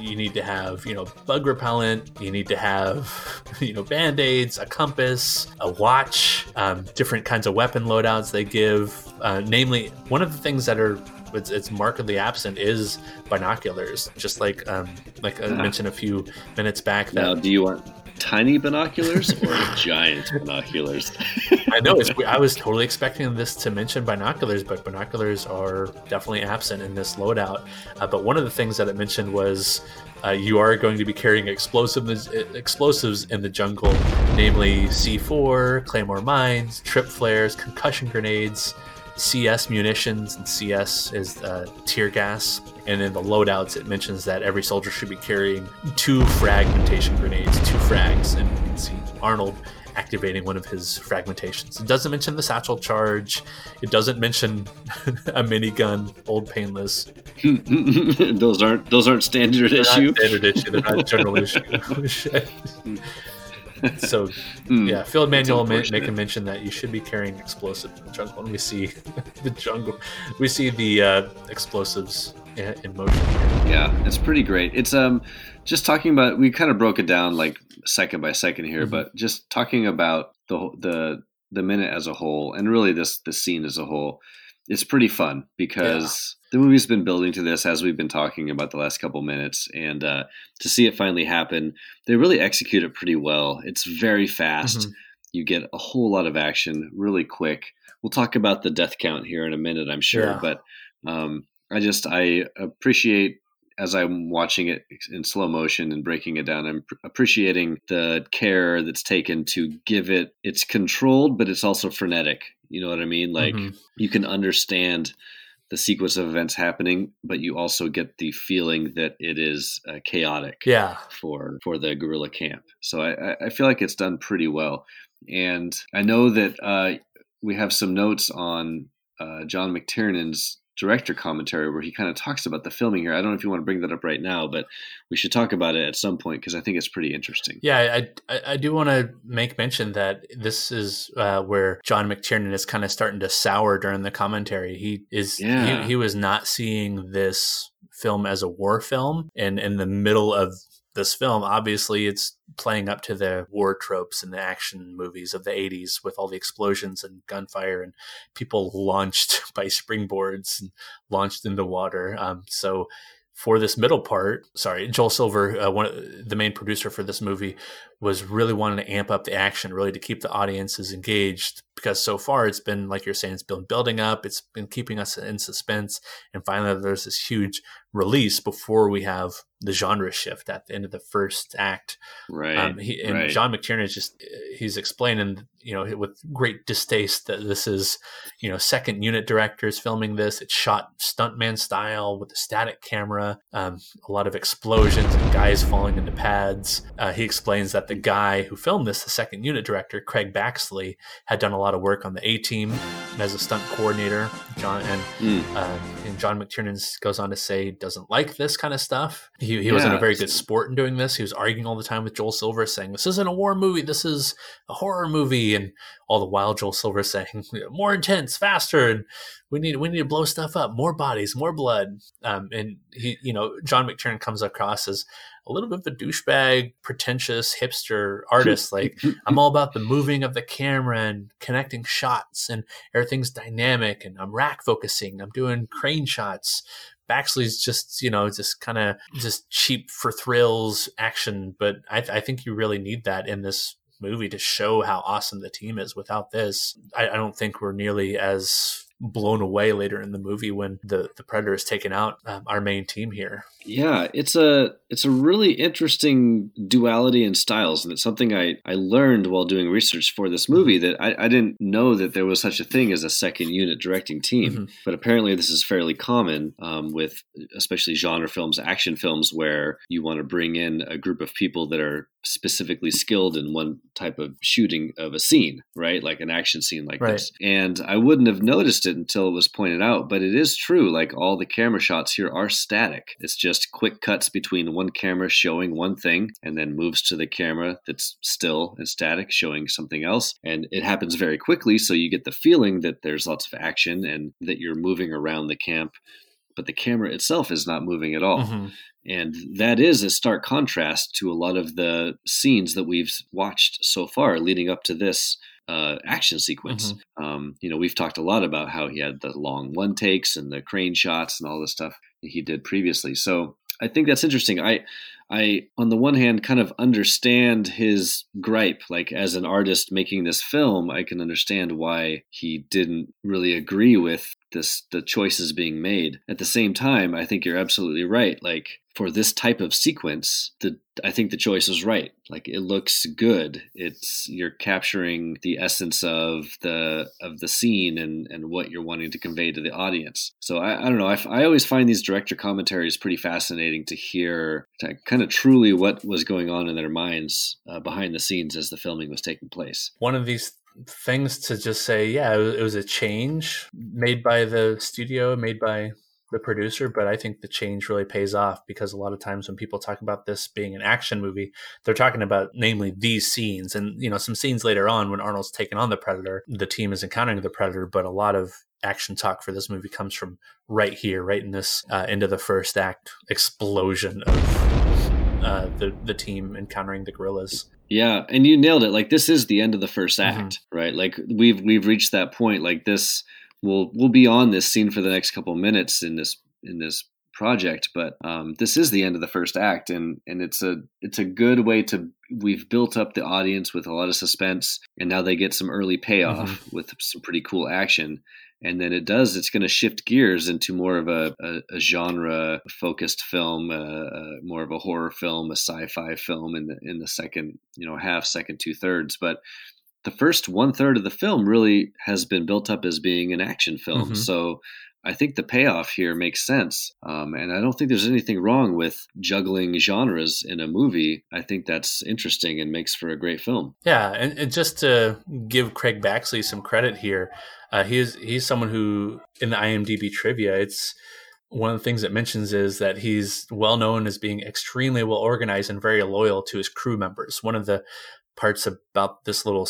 you need to have you know bug repellent, you need to have <laughs> you know band aids, a compass, a watch, um, different kinds of weapon loadouts they give. Uh, namely, one of the things that are it's, it's markedly absent is binoculars. Just like um, like I Ah. mentioned a few minutes back. That Now, do you want tiny binoculars or <laughs> giant binoculars? <laughs> I know it's. I was <laughs> totally expecting this to mention binoculars, but binoculars are definitely absent in this loadout. Uh, but one of the things that it mentioned was uh, you are going to be carrying explosives explosives in the jungle, namely C4, claymore mines, trip flares, concussion grenades. CS munitions, and CS is uh, tear gas. And in the loadouts, it mentions that every soldier should be carrying two fragmentation grenades, two frags, and you can see Arnold activating one of his fragmentations. It doesn't mention the satchel charge. It doesn't mention <laughs> a minigun, old painless. <laughs> those aren't those aren't standard They're not issue. standard issue. They're not general <laughs> issue. Shit. so yeah, Field Manual ma- make a mention that you should be carrying explosives in the jungle. And we see <laughs> the jungle, we see the uh, explosives in, in motion. Yeah, it's pretty great. It's um just talking about we kind of broke it down like second by second here, Mhm. but just talking about the the the minute as a whole and really this the scene as a whole, it's pretty fun because the movie's been building to this as we've been talking about the last couple minutes and uh to see it finally happen, they really execute it pretty well. It's very fast. Mhm. You get a whole lot of action really quick. We'll talk about the death count here in a minute, I'm sure, Yeah. but um, I just I appreciate as I'm watching it in slow motion and breaking it down. I'm pr- appreciating the care that's taken to give it. It's controlled, but it's also frenetic. You know what I mean? Like Mhm. you can understand the sequence of events happening, but you also get the feeling that it is uh, chaotic Yeah. for for the guerrilla camp. So I, I- I feel like it's done pretty well, and I know that uh, we have some notes on uh, John McTiernan's director commentary where he kind of talks about the filming here. I don't know if you want to bring that up right now, but we should talk about it at some point because I think it's pretty interesting. Yeah, I, I, do want to make mention that this is uh, where John McTiernan is kind of starting to sour during the commentary. He is Yeah. he, he was not seeing this film as a war film, and in the middle of this film, obviously, it's playing up to the war tropes and the action movies of the '80s with all the explosions and gunfire and people launched <laughs> by springboards and launched into water. Um, so for this middle part, sorry, Joel Silver, uh, one the main producer for this movie, was really wanting to amp up the action, really to keep the audiences engaged. Because so far, it's been like you're saying, it's been building up, it's been keeping us in suspense, and finally, there's this huge release before we have the genre shift at the end of the first act. Right. Um, he, and right. John McTiernan is just he's explaining, you know, with great distaste that this is, you know, second unit directors filming this. It's shot stuntman style with a static camera, um, a lot of explosions and guys falling into pads. Uh, he explains that the guy who filmed this, the second unit director, Craig Baxley, had done a lot of work on the A Team as a stunt coordinator. John and Mm. uh, and John McTiernan goes on to say doesn't like this kind of stuff. He, he wasn't a very good sport in doing this. He was arguing all the time with Joel Silver, saying this isn't a war movie, this is a horror movie, and all the while Joel Silver <laughs> saying more intense, faster, and we need we need to blow stuff up, more bodies, more blood. Um, and he, you know, John McTiernan comes across as a little bit of a douchebag, pretentious hipster artist. <laughs> like I'm all about the moving of the camera and connecting shots, and everything's dynamic, and I'm rack focusing. I'm doing crane shots. Baxley's just, you know, just kind of just cheap for thrills action, but I, I think you really need that in this movie to show how awesome the team is. Without this, I, I don't think we're nearly as blown away later in the movie when the the predator is taken out um, our main team here. Yeah, it's a it's a really interesting duality in styles, and it's something I, I learned while doing research for this movie that I, I didn't know that there was such a thing as a second unit directing team. Mhm. But apparently, this is fairly common um, with especially genre films, action films, where you want to bring in a group of people that are specifically skilled in one type of shooting of a scene, right? Like an action scene like Right. this. And I wouldn't have noticed it until it was pointed out, but it is true. Like all the camera shots here are static. It's just quick cuts between one camera showing one thing and then moves to the camera that's still and static showing something else. And it happens very quickly. So you get the feeling that there's lots of action and that you're moving around the camp, but the camera itself is not moving at all. Mhm. And that is a stark contrast to a lot of the scenes that we've watched so far leading up to this uh, action sequence. Um, you know, we've talked a lot about how he had the long one takes and the crane shots and all the stuff he did previously. So I think that's interesting. I, I, on the one hand, kind of understand his gripe. Like as an artist making this film, I can understand why he didn't really agree with this the choices being made. At the same time, I think you're absolutely right. Like for this type of sequence, the I think the choice is right. Like it looks good. It's you're capturing the essence of the of the scene and and what you're wanting to convey to the audience. So I, I don't know. I always find these director commentaries pretty fascinating to hear to kind of truly what was going on in their minds uh, behind the scenes as the filming was taking place. one of these things to just say, yeah, it was, a change made by the studio, made by the producer, but I think the change really pays off because a lot of times when people talk about this being an action movie, they're talking about namely these scenes and you know some scenes later on when Arnold's taken on the predator, the team is encountering the predator, but a lot of action talk for this movie comes from right here, right in this uh, end of the first act explosion of uh, the the team encountering the guerrillas. Yeah, and you nailed it. Like this is the end of the first act, right? Like we've we've reached that point. Like this, we'll we'll be on this scene for the next couple minutes in this in this project, but um, this is the end of the first act, and and it's a it's a good way to we've built up the audience with a lot of suspense, and now they get some early payoff with some pretty cool action. And then it does. It's going to shift gears into more of a, a, a genre focused film, uh, uh, more of a horror film, a sci-fi film in the in the second, you know, half, second two thirds. But the first one third of the film really has been built up as being an action film. Mhm. So I think the payoff here makes sense. Um, and I don't think there's anything wrong with juggling genres in a movie. I think that's interesting and makes for a great film. Yeah, and, and just to give Craig Baxley some credit here, uh, he's he's someone who in the IMDb trivia, it's one of the things it mentions is that he's well known as being extremely well organized and very loyal to his crew members. One of the parts about this little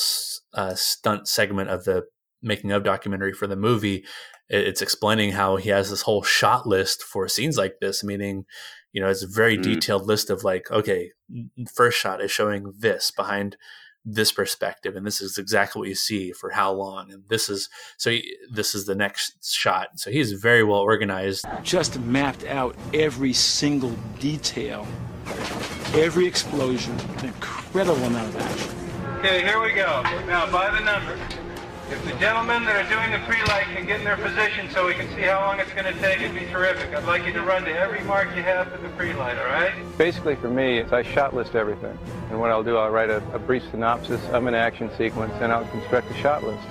uh, stunt segment of the making of documentary for the movie, it's explaining how he has this whole shot list for scenes like this, meaning you know it's a very Mm. detailed list of like okay first shot is showing this behind this perspective and this is exactly what you see for how long and this is so he, this is the next shot so he's very well organized just mapped out every single detail, every explosion, an incredible amount of action. Okay, here we go. Now, by the number. If the gentlemen that are doing the pre-light can get in their position so we can see how long it's going to take, it'd be terrific. I'd like you to run to every mark you have for the pre-light, all right? Basically, for me, it's I shot list everything. And what I'll do, I'll write a, a brief synopsis of an action sequence, and I'll construct a shot list.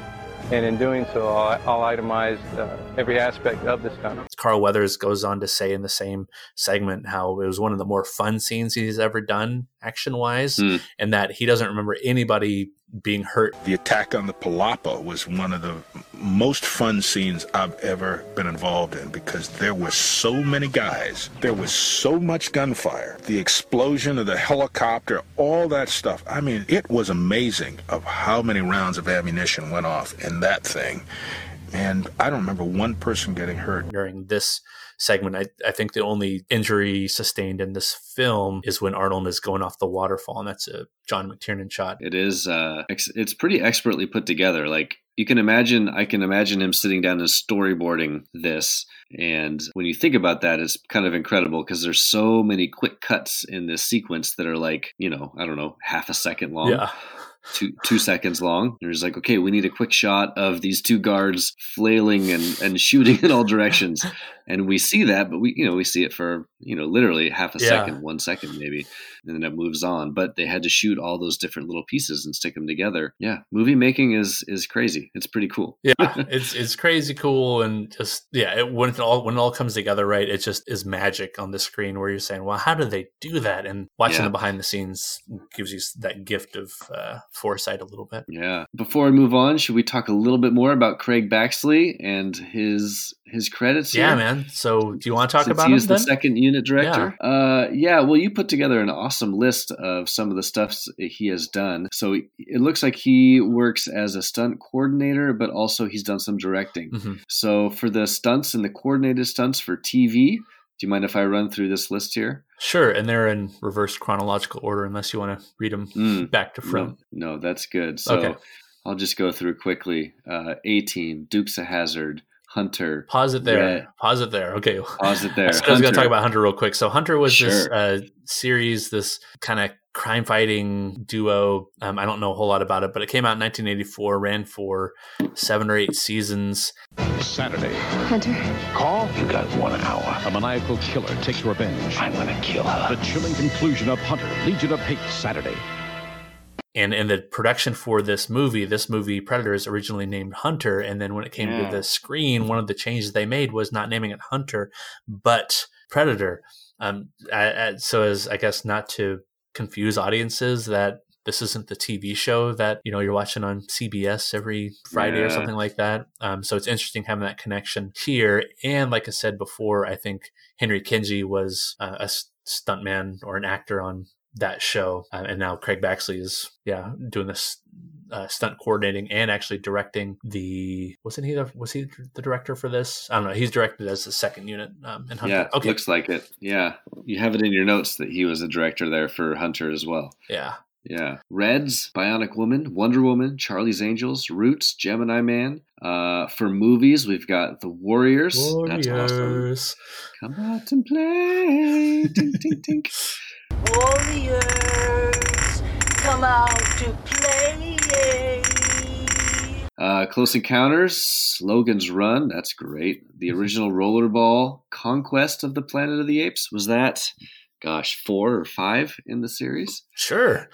And in doing so, I'll, I'll itemize uh, every aspect of the stunt. carl weathers goes on to say in the same segment how it was one of the more fun scenes he's ever done action wise Hmm. and that he doesn't remember anybody being hurt The attack on the Palapa was one of the most fun scenes I've ever been involved in because there were so many guys. There was so much gunfire. The explosion of the helicopter, all that stuff. I mean, it was amazing of how many rounds of ammunition went off in that thing. And I don't remember one person getting hurt. during this segment. I, I think the only injury sustained in this film is when Arnold is going off the waterfall, and that's a John McTiernan shot. It is. Uh, it's pretty expertly put together. Like you can imagine, I can imagine him sitting down and storyboarding this. And when you think about that, it's kind of incredible because there's so many quick cuts in this sequence that are like, you know, I don't know, half a second long. Yeah. Two, two seconds long. There's like, okay, we need a quick shot of these two guards flailing and, and <laughs> shooting in all directions. And we see that, but we, you know, we see it for, you know, literally half a Yeah. second, one second maybe. And then it moves on. But they had to shoot all those different little pieces and stick them together. Yeah, movie making is is crazy. It's pretty cool. yeah, <laughs> it's it's crazy cool and just yeah, it, when it all when it all comes together right, it just is magic on the screen where you're saying, well, how do they do that? And watching Yeah. the behind the scenes gives you that gift of uh, foresight a little bit. Yeah. Before we move on, should we talk a little bit more about Craig Baxley and his his credits? Yeah, here? man. So do you want to talk Since about he him the then? second unit director. Uh, yeah. Well, you put together an awesome list of some of the stuffs he has done. So it looks like he works as a stunt coordinator, but also he's done some directing. Mhm. So for the stunts and the coordinated stunts for TV, do you mind if I run through this list here? Sure, and they're in reverse chronological order, unless you want to read them Mm. back to front. No, no, that's good. So Okay. I'll just go through quickly. Uh, A Team, Dukes of Hazzard, Hunter. Pause it there. Red- Pause it there. Okay. Pause it <laughs> there. I said I was going to talk about Hunter real quick. So Hunter was this uh, series, this kind of crime fighting duo. Um, I don't know a whole lot about it, but it came out in 1984, ran for seven or eight seasons. Saturday. Hunter. Call? You got one hour. A maniacal killer takes revenge. I'm gonna kill her. The chilling conclusion of Hunter, Legion of Hate, Saturday. And in the production for this movie, this movie Predator is originally named Hunter, and then when it came Yeah. to the screen, one of the changes they made was not naming it Hunter, but Predator. Um, I, I, so as I guess not to confuse audiences that this isn't the TV show that you know you're watching on CBS every Friday or something like that. Um, so it's interesting having that connection here. And like I said before, I think Henry Kingi was uh, a stuntman or an actor on that show, uh, and now Craig Baxley is yeah doing this uh, stunt coordinating and actually directing the wasn't he the was he the director for this? I don't know. He's directed as the second unit um, in Hunter. Yeah, okay, looks like it. Yeah, you have it in your notes that he was a director there for Hunter as well. yeah. Yeah, Reds, Bionic Woman, Wonder Woman, Charlie's Angels, Roots, Gemini Man. Uh, for movies, we've got The Warriors. That's awesome. Warriors. Come out and play. tink, tink, tink. <laughs> Warriors, come out to play. Uh, Close Encounters, Logan's Run. That's great. The original Rollerball, Conquest of the Planet of the Apes. Was that, gosh, four or five in the series? Sure.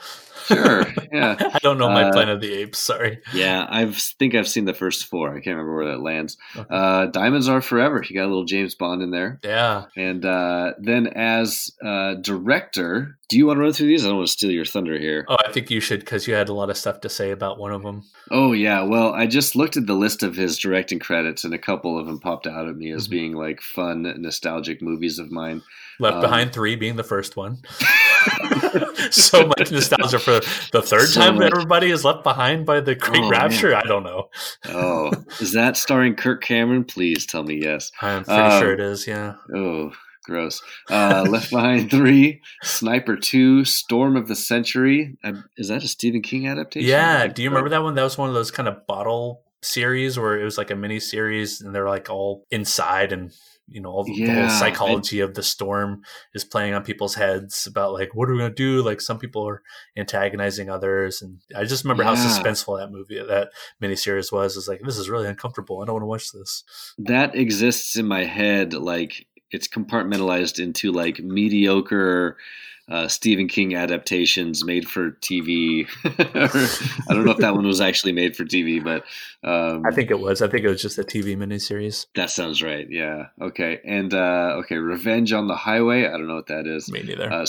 Sure. <laughs> Yeah. I don't know my Uh, Planet of the Apes. Sorry. Yeah, I think I've seen the first four. I can't remember where that lands. Uh, Diamonds Are Forever. You got a little James Bond in there. Yeah. And uh, then as uh, director, do you want to run through these? I don't want to steal your thunder here. Oh, I think you should because you had a lot of stuff to say about one of them. Oh yeah, well, I just looked at the list of his directing credits, and a couple of them popped out at me as being like fun, nostalgic movies of mine. Left Um, Behind Three being the first one. <laughs> so much nostalgia for the third So time much. everybody is left behind by the Great Oh, Rapture. man. I don't know. Oh, is that starring Kirk Cameron? Please tell me yes. I'm pretty Um, sure it is. Yeah. Oh, gross. Uh, Left Behind Three, Sniper Two, Storm of the Century. Uh, is that a Stephen King adaptation? Yeah. Do you remember that one? That was one of those kind of bottle series where it was like a mini series and they're like all inside and you know all the, the Yeah, whole I- psychology of the storm is playing on people's heads about like what are we gonna do? Like some people are antagonizing others and i just remember how suspenseful that movie that miniseries was. Is like this is really uncomfortable. I don't want to watch this. That exists in my head like it's compartmentalized into like mediocre uh, Stephen King adaptations made for TV. <laughs> I don't know if that one was actually made for TV, but um, i think it was i think it was just a tv miniseries that sounds right. Yeah. Okay. And uh, okay, Revenge on the Highway. I don't know what that is. me neither Uh,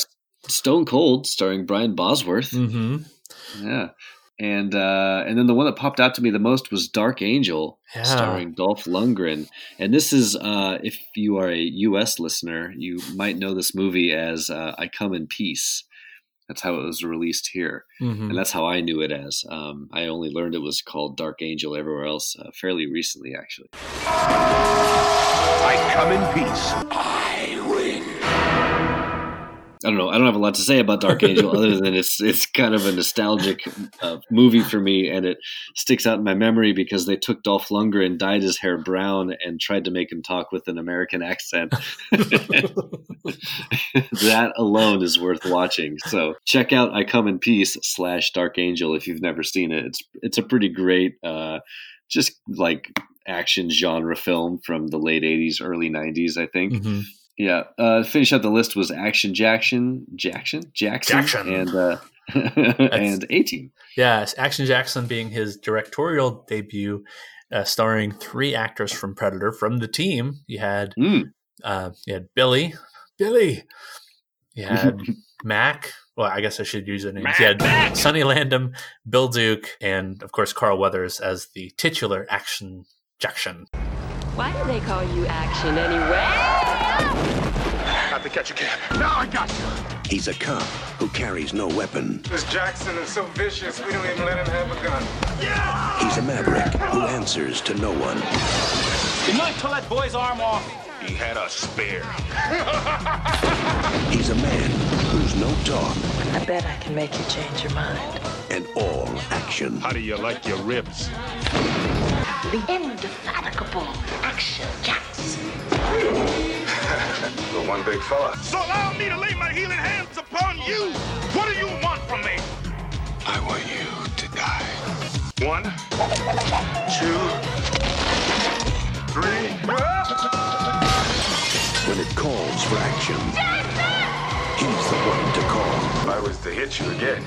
Stone Cold, starring Brian Bosworth. mm-hmm Yeah. And uh, and then the one that popped out to me the most was Dark Angel, Yeah. starring Dolph Lundgren. And this is, uh, if you are a U.S. listener, you might know this movie as uh, "I Come in Peace." That's how it was released here, Mhm. and that's how I knew it as. Um, I only learned it was called Dark Angel everywhere else uh, fairly recently, actually. I come in peace. I don't know. I don't have a lot to say about Dark Angel other <laughs> than it's it's kind of a nostalgic uh, movie for me, and it sticks out in my memory because they took Dolph Lundgren, dyed his hair brown, and tried to make him talk with an American accent. <laughs> that alone is worth watching. So check out "I Come in Peace" slash Dark Angel if you've never seen it. It's it's a pretty great, uh, just like action genre film from the late '80s, early '90s, I think. Mhm. Yeah. Uh, finish up the list was Action Jackson, Jackson, Jackson, Jackson. and uh, <laughs> and A Team. Yes, Action Jackson being his directorial debut, uh, starring three actors from Predator. From the team, you had Mm. uh, you had Billy, Billy. You <laughs> had Mac. Well, I guess I should use their names. You had Sonny Landham, Bill Duke, and of course Carl Weathers as the titular Action Jackson. Why do they call you Action anyway? Got to catch a cab. Now I got you. He's a cop who carries no weapon. This Jackson is so vicious, we don't even let him have a gun. Yeah! He's a maverick who answers to no one. Didn't I pull that boy's arm off? He had a spare. <laughs> He's a man who's no talk I bet I can make you change your mind. and all action. How do you like your ribs? The indefatigable Action Jackson. The one big fella. So allow me to lay my healing hands upon you. What do you want from me? I want you to die. One, two, three. When it calls for action, he's the one to call. If I was to hit you again,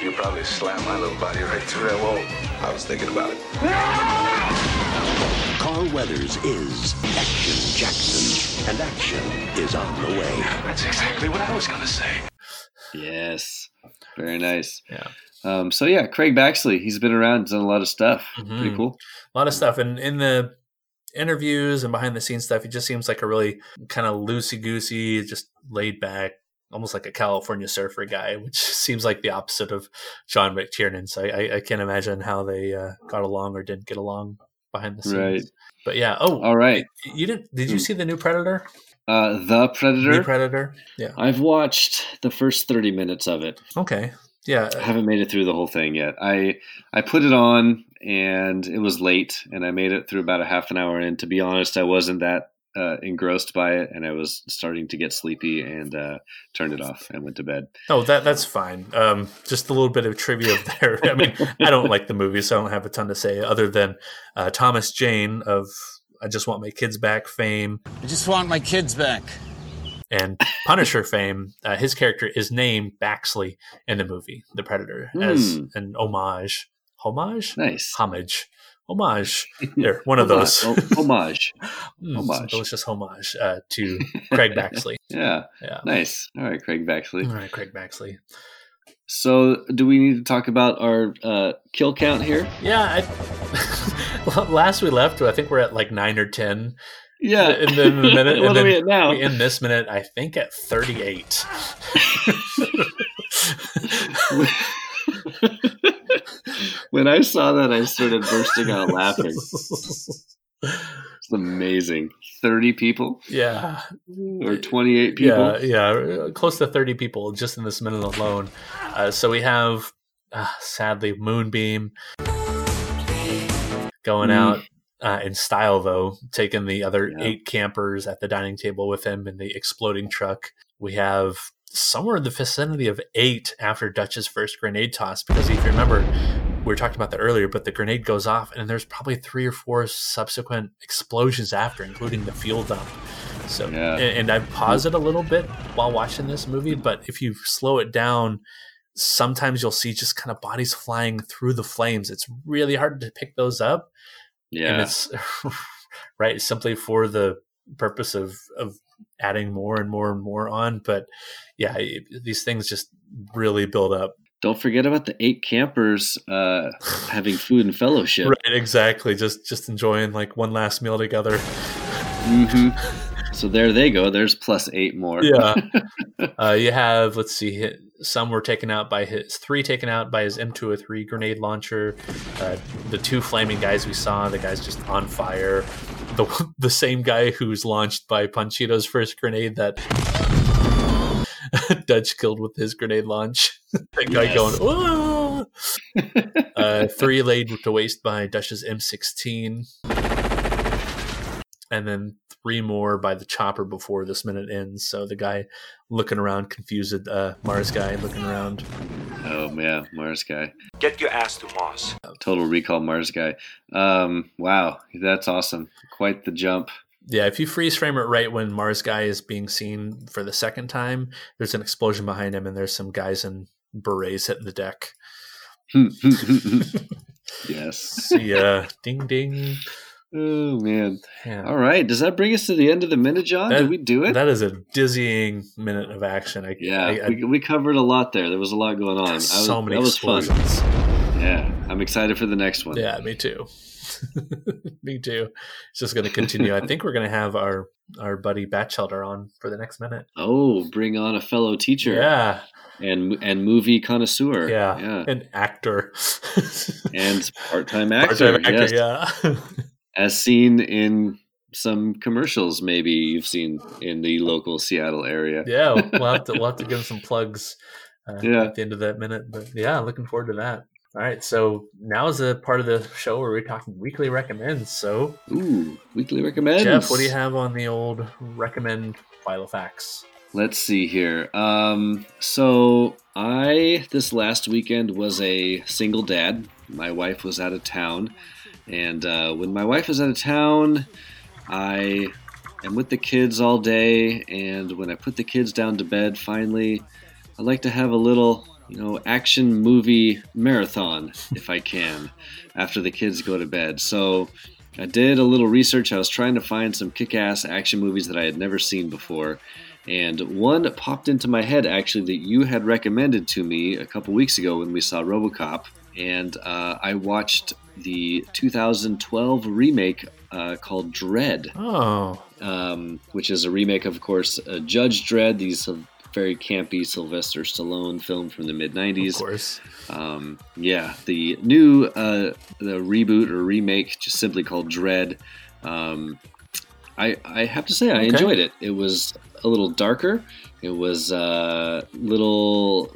you'd probably slam my little body right through that wall. I was thinking about it. Carl Weathers is Action Jackson, and action is on the way. That's exactly what I was going to say. Yes. Very nice. Yeah. Um, so yeah, Craig Baxley. He's been around, done a lot of stuff. Pretty Mhm. cool. A lot of stuff, and in the interviews and behind the scenes stuff, he just seems like a really kind of loosey goosey, just laid back, almost like a California surfer guy, <laughs> which seems like the opposite of John McTiernan. So I, I, I can't imagine how they uh, got along or didn't get along behind the scenes. Right. But yeah. Oh, All right. You didn't? Did you Hmm. see the new Predator? Uh, the Predator. New Predator. Yeah. I've watched the first thirty minutes of it. Okay. Yeah. I haven't made it through the whole thing yet. I I put it on and it was late, and I made it through about a half an hour And To be honest, I wasn't that uh, engrossed by it, and I was starting to get sleepy, and uh, turned it off and went to bed. Oh, that that's fine. Um, just a little bit of trivia <laughs> there. I mean, I don't like the movie, so I don't have a ton to say other than uh, Thomas Jane of "I Just Want My Kids Back" fame I just want my kids back. and Punisher fame. Uh, his character is named Baxley in the movie The Predator as Hmm. an homage, homage, Nice. homage, homage. <laughs> There, one of those. Oh, homage. <laughs> Mm, some Homage. delicious homage uh, to Craig Baxley. <laughs> Yeah. Yeah. Nice. All right, Craig Baxley. All right, Craig Baxley. So, do we need to talk about our uh, kill count here? Yeah, I, last we left, I think we're at like nine or ten. Yeah. and then the minute. What are we at now? We end this minute, I think, at thirty-eight. When I saw that, I started bursting out <laughs> laughing. It's amazing. 30 people yeah, or 28 people. yeah, yeah, close to thirty people just in this minute alone. Uh, so we have, uh, sadly, Moonbeam going Mm. out. Uh, in style, though, taking the other Yeah. eight campers at the dining table with him in the exploding truck. We have somewhere in the vicinity of eight after Dutch's first grenade toss. Because if you remember, we were talking about that earlier, but the grenade goes off, and there's probably three or four subsequent explosions after, including the fuel dump. So, Yeah. and, and I've paused it a little bit while watching this movie, but if you slow it down, sometimes you'll see just kind of bodies flying through the flames. It's really hard to pick those up and Yeah. it's <laughs> right simply for the purpose of of adding more and more and more on but yeah these things just really build up. Don't forget about the eight campers uh, <sighs> having food and fellowship. right exactly. Just just enjoying like one last meal together. Hmm <laughs> So there they go. There's plus eight more. yeah. <laughs> Uh, you have let's see some were taken out by his three taken out by his m203 grenade launcher. Uh, the two flaming guys we saw the guy's just on fire. The, <laughs> the same guy who's launched by Panchito's first grenade that <laughs> Dutch killed with his grenade launch. <laughs> that guy Yes. going, <laughs> "Whoa!" uh, three laid to waste by Dutch's M16. And then three more by the chopper before this minute ends. So the guy looking around, confused, uh, Mars guy looking around. Oh yeah, Mars guy. Get your ass to Mars. Total Recall Mars guy. Um, wow, that's awesome. Quite the jump Yeah, if you freeze frame it right when Mars guy is being seen for the second time, there's an explosion behind him, and there's some guys in berets hitting the deck. <laughs> yes. <laughs> Yeah. ding ding. Oh man! Yeah. All right, does that bring us to the end of the minute, John? That- Did we do it? That is a dizzying minute of action. I, yeah, I, I, we, we covered a lot there. There was a lot going on. Was, so many that was fun. explosions. Yeah, I'm excited for the next one. Yeah, me too. <laughs> me too. It's just going to continue. I <laughs> think we're going to have our our buddy Batchelder on for the next minute. Oh, bring on a fellow teacher. Yeah, and and movie connoisseur. yeah, yeah, an actor <laughs> and part-time actor. Part-time actor, yes. yeah. as seen in some commercials, maybe you've seen in the local Seattle area. yeah, we'll have to we'll have to give him some plugs uh, Yeah. at the end of that minute. But yeah, looking forward to that. All right, so now is a part of the show where we're talking weekly recommends. So, Ooh, weekly recommends. Jeff, what do you have on the old recommend file of facts? Let's see here. Um, so I this last weekend was a single dad. My wife was out of town, and uh, when my wife is out of town, I am with the kids all day. And when I put the kids down to bed, finally, I like to have a little, you know, action movie marathon if I can after the kids go to bed. So I did a little research. I was trying to find some kick ass action movies that I had never seen before. And one popped into my head actually that you had recommended to me a couple weeks ago when we saw Robocop. And uh, I watched the 2012 remake uh, called Dredd, Oh, um, which is a remake, of course, uh, Judge Dredd, these very campy Sylvester Stallone film from the mid 90s. of course. Um, yeah, the new uh, the reboot or remake, just simply called Dredd. Um, I I have to say I Okay. enjoyed it. It was a little darker. It was uh, little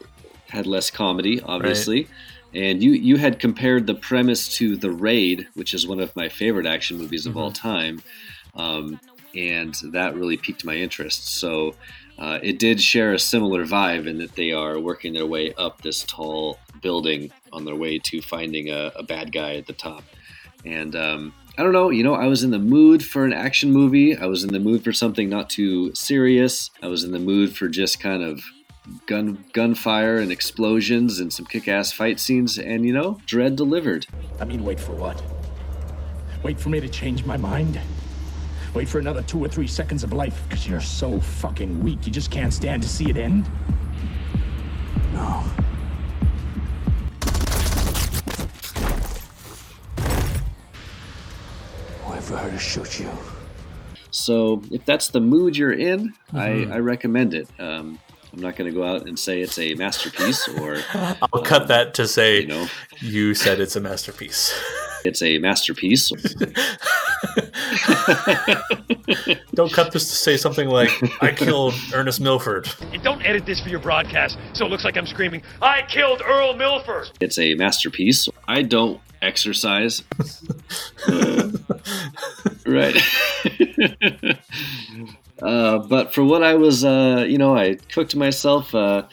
had less comedy, obviously. And you you had compared the premise to The Raid, which is one of my favorite action movies of all time, um, and that really piqued my interest. So uh, it did share a similar vibe in that they are working their way up this tall building on their way to finding a, a bad guy at the top. And um, I don't know, you know, I was in the mood for an action movie. I was in the mood for something not too serious. I was in the mood for just kind of gun gunfire and explosions and some kick-ass fight scenes. And you know, Dredd delivered. I mean, wait for what? Wait for me to change my mind? Wait for another two or three seconds of life because you're so fucking weak you just can't stand to see it end? No. Wait for her to shoot you. So if that's the mood you're in, Mhm. I, I recommend it. Um, I'm not going to go out and say it's a masterpiece or <laughs> I'll cut that to say you know you said it's a masterpiece. <laughs> it's a masterpiece. <laughs> Don't cut this to say something like I killed Ernest Milford. And don't edit this for your broadcast so it looks like I'm screaming, I killed Earl Milford! It's a masterpiece. I don't exercise. <laughs> right. <laughs> uh, but for what I was, uh, you know, I cooked myself uh,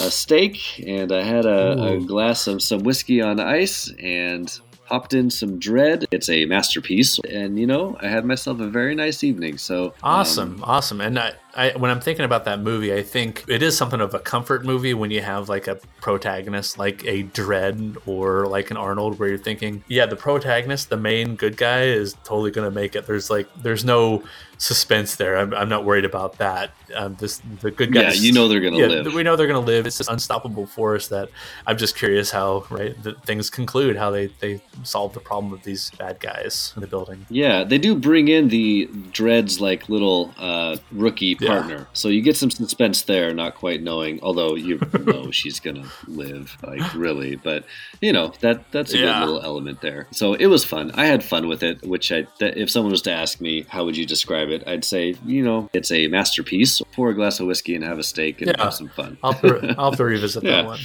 a steak and I had a, a glass of some whiskey on ice and popped in some Dredd. It's a masterpiece. And, you know, I had myself a very nice evening. So um, Awesome, awesome. And I, I, when I'm thinking about that movie, I think it is something of a comfort movie when you have like a protagonist like a Dredd or like an Arnold, where you're thinking, yeah, the protagonist, the main good guy, is totally gonna make it. There's like, there's no suspense there. I'm, I'm not worried about that. Um, this the good guys. Yeah, you know they're gonna yeah, live. We know they're gonna live. It's this unstoppable force that I'm just curious how right that things conclude, how they they solve the problem of these bad guys in the building. Yeah, they do bring in the Dredd's like little uh, rookie Yeah. partner, so you get some suspense there, not quite knowing. Although you <laughs> know she's gonna live, like really, but you know that that's a Yeah. good little element there. So it was fun. I had fun with it. Which I, that, if someone was to ask me how would you describe it, I'd say you know it's a masterpiece. Pour a glass of whiskey and have a steak and Yeah. have some fun. I'll to, <laughs> I'll have to revisit Yeah. that one.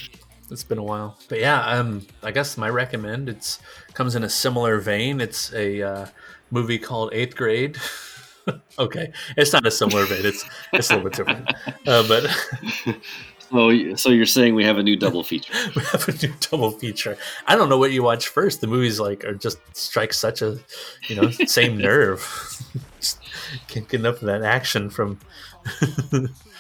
It's been a while, but yeah, um, I guess my recommend it's comes in a similar vein. It's a uh, movie called Eighth Grade. <laughs> <laughs> okay, it's not a similar vein. It's it's a little bit different, uh, but <laughs> So, so you're saying we have a new double feature? <laughs> we have a new double feature. I don't know what you watch first. The movies like are just strike such a you know same nerve. Can't get enough of that action from.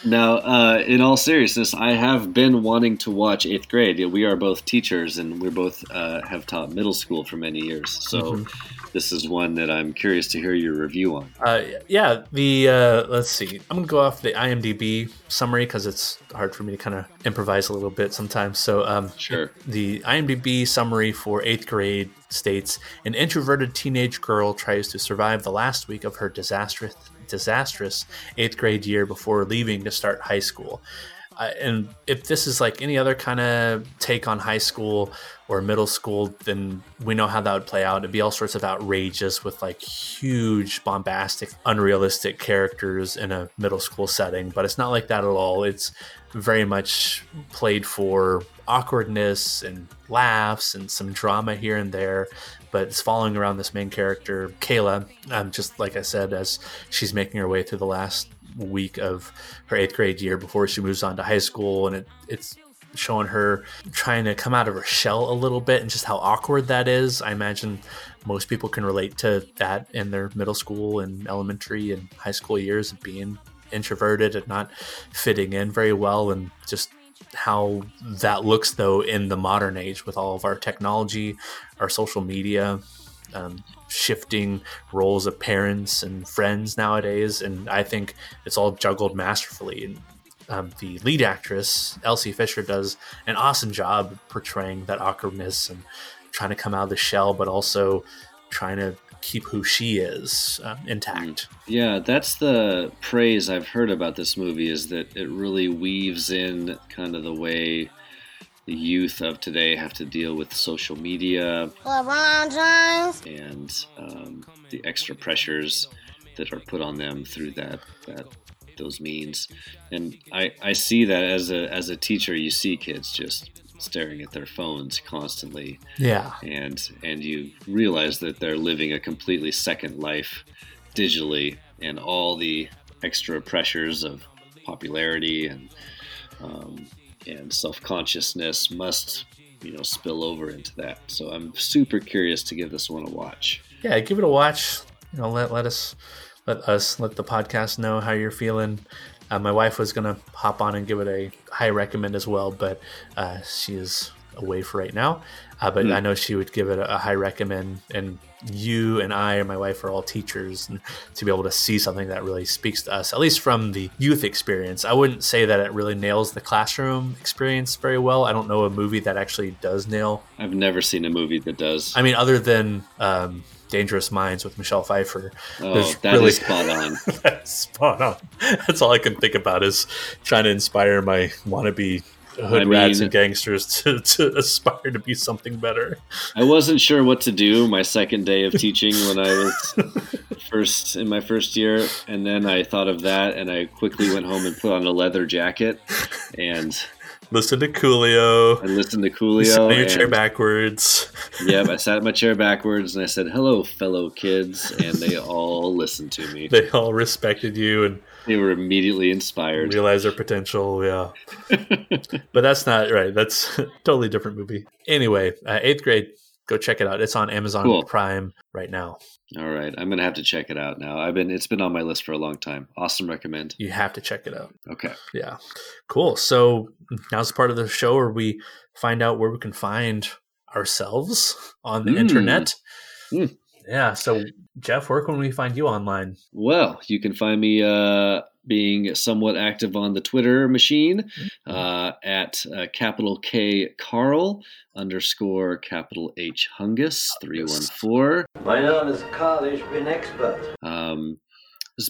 Now, uh, in all seriousness, I have been wanting to watch Eighth Grade. We are both teachers, and we both uh, have taught middle school for many years. So, Mhm. this is one that I'm curious to hear your review on. Uh, yeah, the uh, let's see. I'm gonna go off the IMDb summary because it's hard for me to kind of improvise a little bit sometimes. So, um, sure. The IMDb summary for eighth grade states: An introverted teenage girl tries to survive the last week of her disastrous disastrous eighth grade year before leaving to start high school. Uh, and if this is like any other kind of take on high school or middle school, then we know how that would play out. It'd be all sorts of outrageous with like huge, bombastic, unrealistic characters in a middle school setting. But it's not like that at all. It's very much played for awkwardness and laughs and some drama here and there. But it's following around this main character, Kayla, um, just like I said, as she's making her way through the last week of her eighth grade year before she moves on to high school. And it, it's showing her trying to come out of her shell a little bit and just how awkward that is. I imagine most people can relate to that in their middle school and elementary and high school years of being introverted and not fitting in very well and just how that looks though in the modern age with all of our technology, our social media, um, shifting roles of parents and friends nowadays. And I think it's all juggled masterfully. And um, the lead actress, Elsie Fisher, does an awesome job portraying that awkwardness and trying to come out of the shell, but also trying to keep who she is um, intact. Yeah, that's the praise I've heard about this movie is that it really weaves in kind of the way the youth of today have to deal with social media and um, the extra pressures that are put on them through that that those means. And I, I see that as a as a teacher, you see kids just staring at their phones constantly. Yeah. And and you realize that they're living a completely second life digitally and all the extra pressures of popularity and um, and self-consciousness must you know spill over into that so i'm super curious to give this one a watch yeah, give it a watch. You know, let let us let us let the podcast know how you're feeling. Uh, my wife was gonna hop on and give it a high recommend as well, but uh, she is away for right now. Uh, but Hmm. I know she would give it a, a high recommend. And you and I and my wife are all teachers, and to be able to see something that really speaks to us, at least from the youth experience, I wouldn't say that it really nails the classroom experience very well. I don't know a movie that actually does nail i've never seen a movie that does I mean, other than um, Dangerous Minds with Michelle Pfeiffer, Oh, there's that is spot on. <laughs> That's spot on. That's all I can think about is trying to inspire my wannabe hood I rats mean- and gangsters to, to aspire to be something better. i wasn't sure what to do my second day of teaching when i was <laughs> first in my first year and then i thought of that and i quickly went home and put on a leather jacket and Listen to Coolio. I listened to Sit Coolio. in your chair backwards. yep, I sat in my chair backwards and I said, "Hello, fellow kids," and they all listened to me. They all respected you and They were immediately inspired. Realize their potential. Yeah, <laughs> but that's not right. That's a <laughs> totally different movie. Anyway, uh, eighth grade. Go check it out. It's on Amazon Cool. Prime right now. All right, I'm gonna have to check it out now. I've been it's been on my list for a long time. Awesome recommend. You have to check it out. Okay. Yeah. Cool. So now's the part of the show where we find out where we can find ourselves on the Mm. internet. Mm. Yeah. So, Jeff, where can we find you online? Well, you can find me uh, being somewhat active on the Twitter machine uh, at uh, capital K Karl underscore capital H Hungus three one four. My name is College Bin Expert. Um,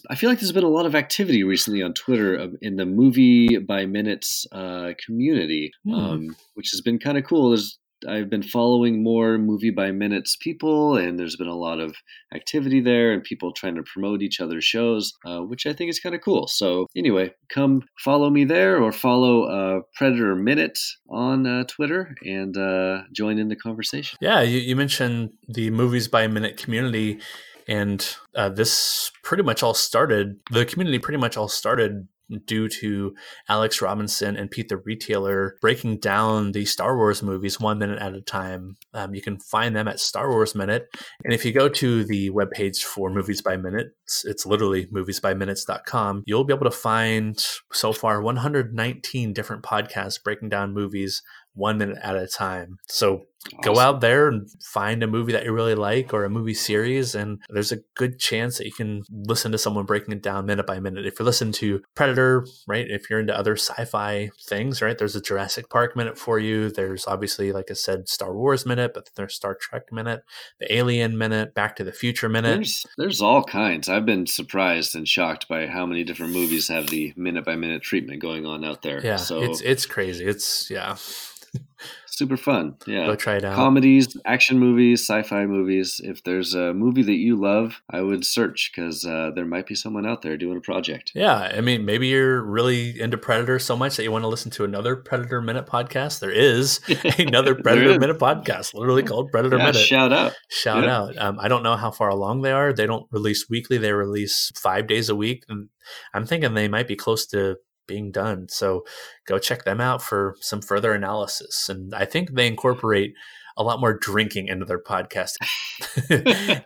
I feel like there's been a lot of activity recently on Twitter um, in the movie by minutes uh, community, Hmm. um, which has been kind of cool. There's I've been following more movie by minutes people, and there's been a lot of activity there, and people trying to promote each other's shows, uh, which I think is kind of cool. So anyway, come follow me there, or follow uh, Predator Minute on uh, Twitter, and uh, join in the conversation. Yeah. You, you mentioned the Movies by Minute community. And uh, this pretty much all started, the community pretty much all started due to Alex Robinson and Pete the Retailer breaking down the Star Wars movies one minute at a time. Um, you can find them at Star Wars Minute. And if you go to the webpage for Movies by Minutes, it's literally moviesbyminutes.com, you'll be able to find so far 119 different podcasts breaking down movies one minute at a time. So go Awesome. out there and find a movie that you really like or a movie series, and there's a good chance that you can listen to someone breaking it down minute by minute. If you're listening to Predator, right? If you're into other sci-fi things, right? There's a Jurassic Park minute for you. There's obviously, like I said, Star Wars minute, but there's Star Trek minute, the Alien minute, Back to the Future minute. There's there's all kinds. I've been surprised and shocked by how many different movies have the minute by minute treatment going on out there. yeah, so it's it's crazy. It's yeah. <laughs> super fun. Yeah, Go try it out. Comedies, action movies, sci-fi movies. If there's a movie that you love, I would search because uh, there might be someone out there doing a project. Yeah, I mean, maybe you're really into Predator so much that you want to listen to another Predator Minute podcast. There is <laughs> <laughs> another Predator is. Minute podcast, literally called Predator Yeah, Minute. shout out. Shout Yeah. out. Um, I don't know how far along they are. They don't release weekly. They release five days a week, and I'm thinking they might be close to being done. So go check them out for some further analysis. And I think they incorporate a lot more drinking into their podcast. <laughs> I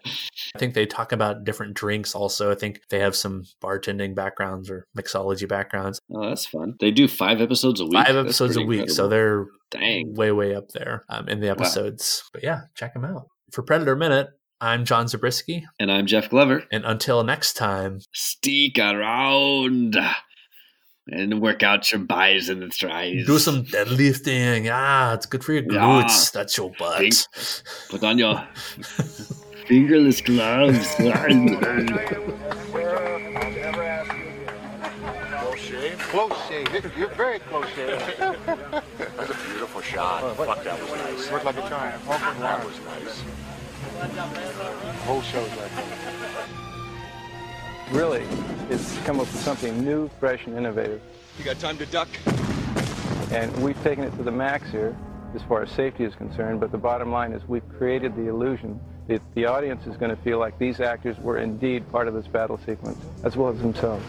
think they talk about different drinks also. I think they have some bartending backgrounds or mixology backgrounds. Oh, that's fun. They do five episodes a week. Five episodes a week. So they're Dang. way, way up there um, in the episodes. But yeah, check them out. For Predator Minute, I'm John Zabriskie. And I'm Jeff Glover. And until next time, Stick around and work out your buys and the tries. do some deadlifting. Ah, it's good for your Yeah. glutes. That's your butt. Think- Put on your <laughs> fingerless gloves. <laughs> Close shave. Close shave. You're very close shave. That's a beautiful shot. Fuck, that was nice. Looked like a giant. That was nice. Whole show's like Really, it's come up with something new, fresh, and innovative. You got time to duck? And we've taken it to the max here as far as safety is concerned, but the bottom line is we've created the illusion that the audience is going to feel like these actors were indeed part of this battle sequence, as well as themselves.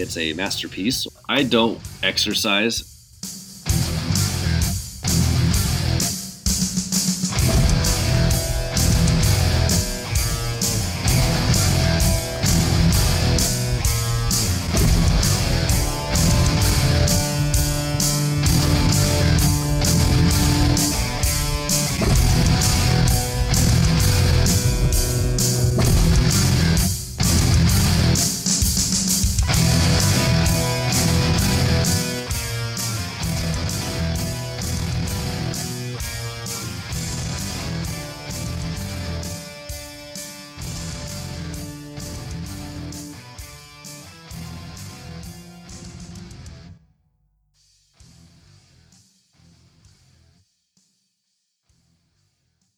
It's a masterpiece. I don't exercise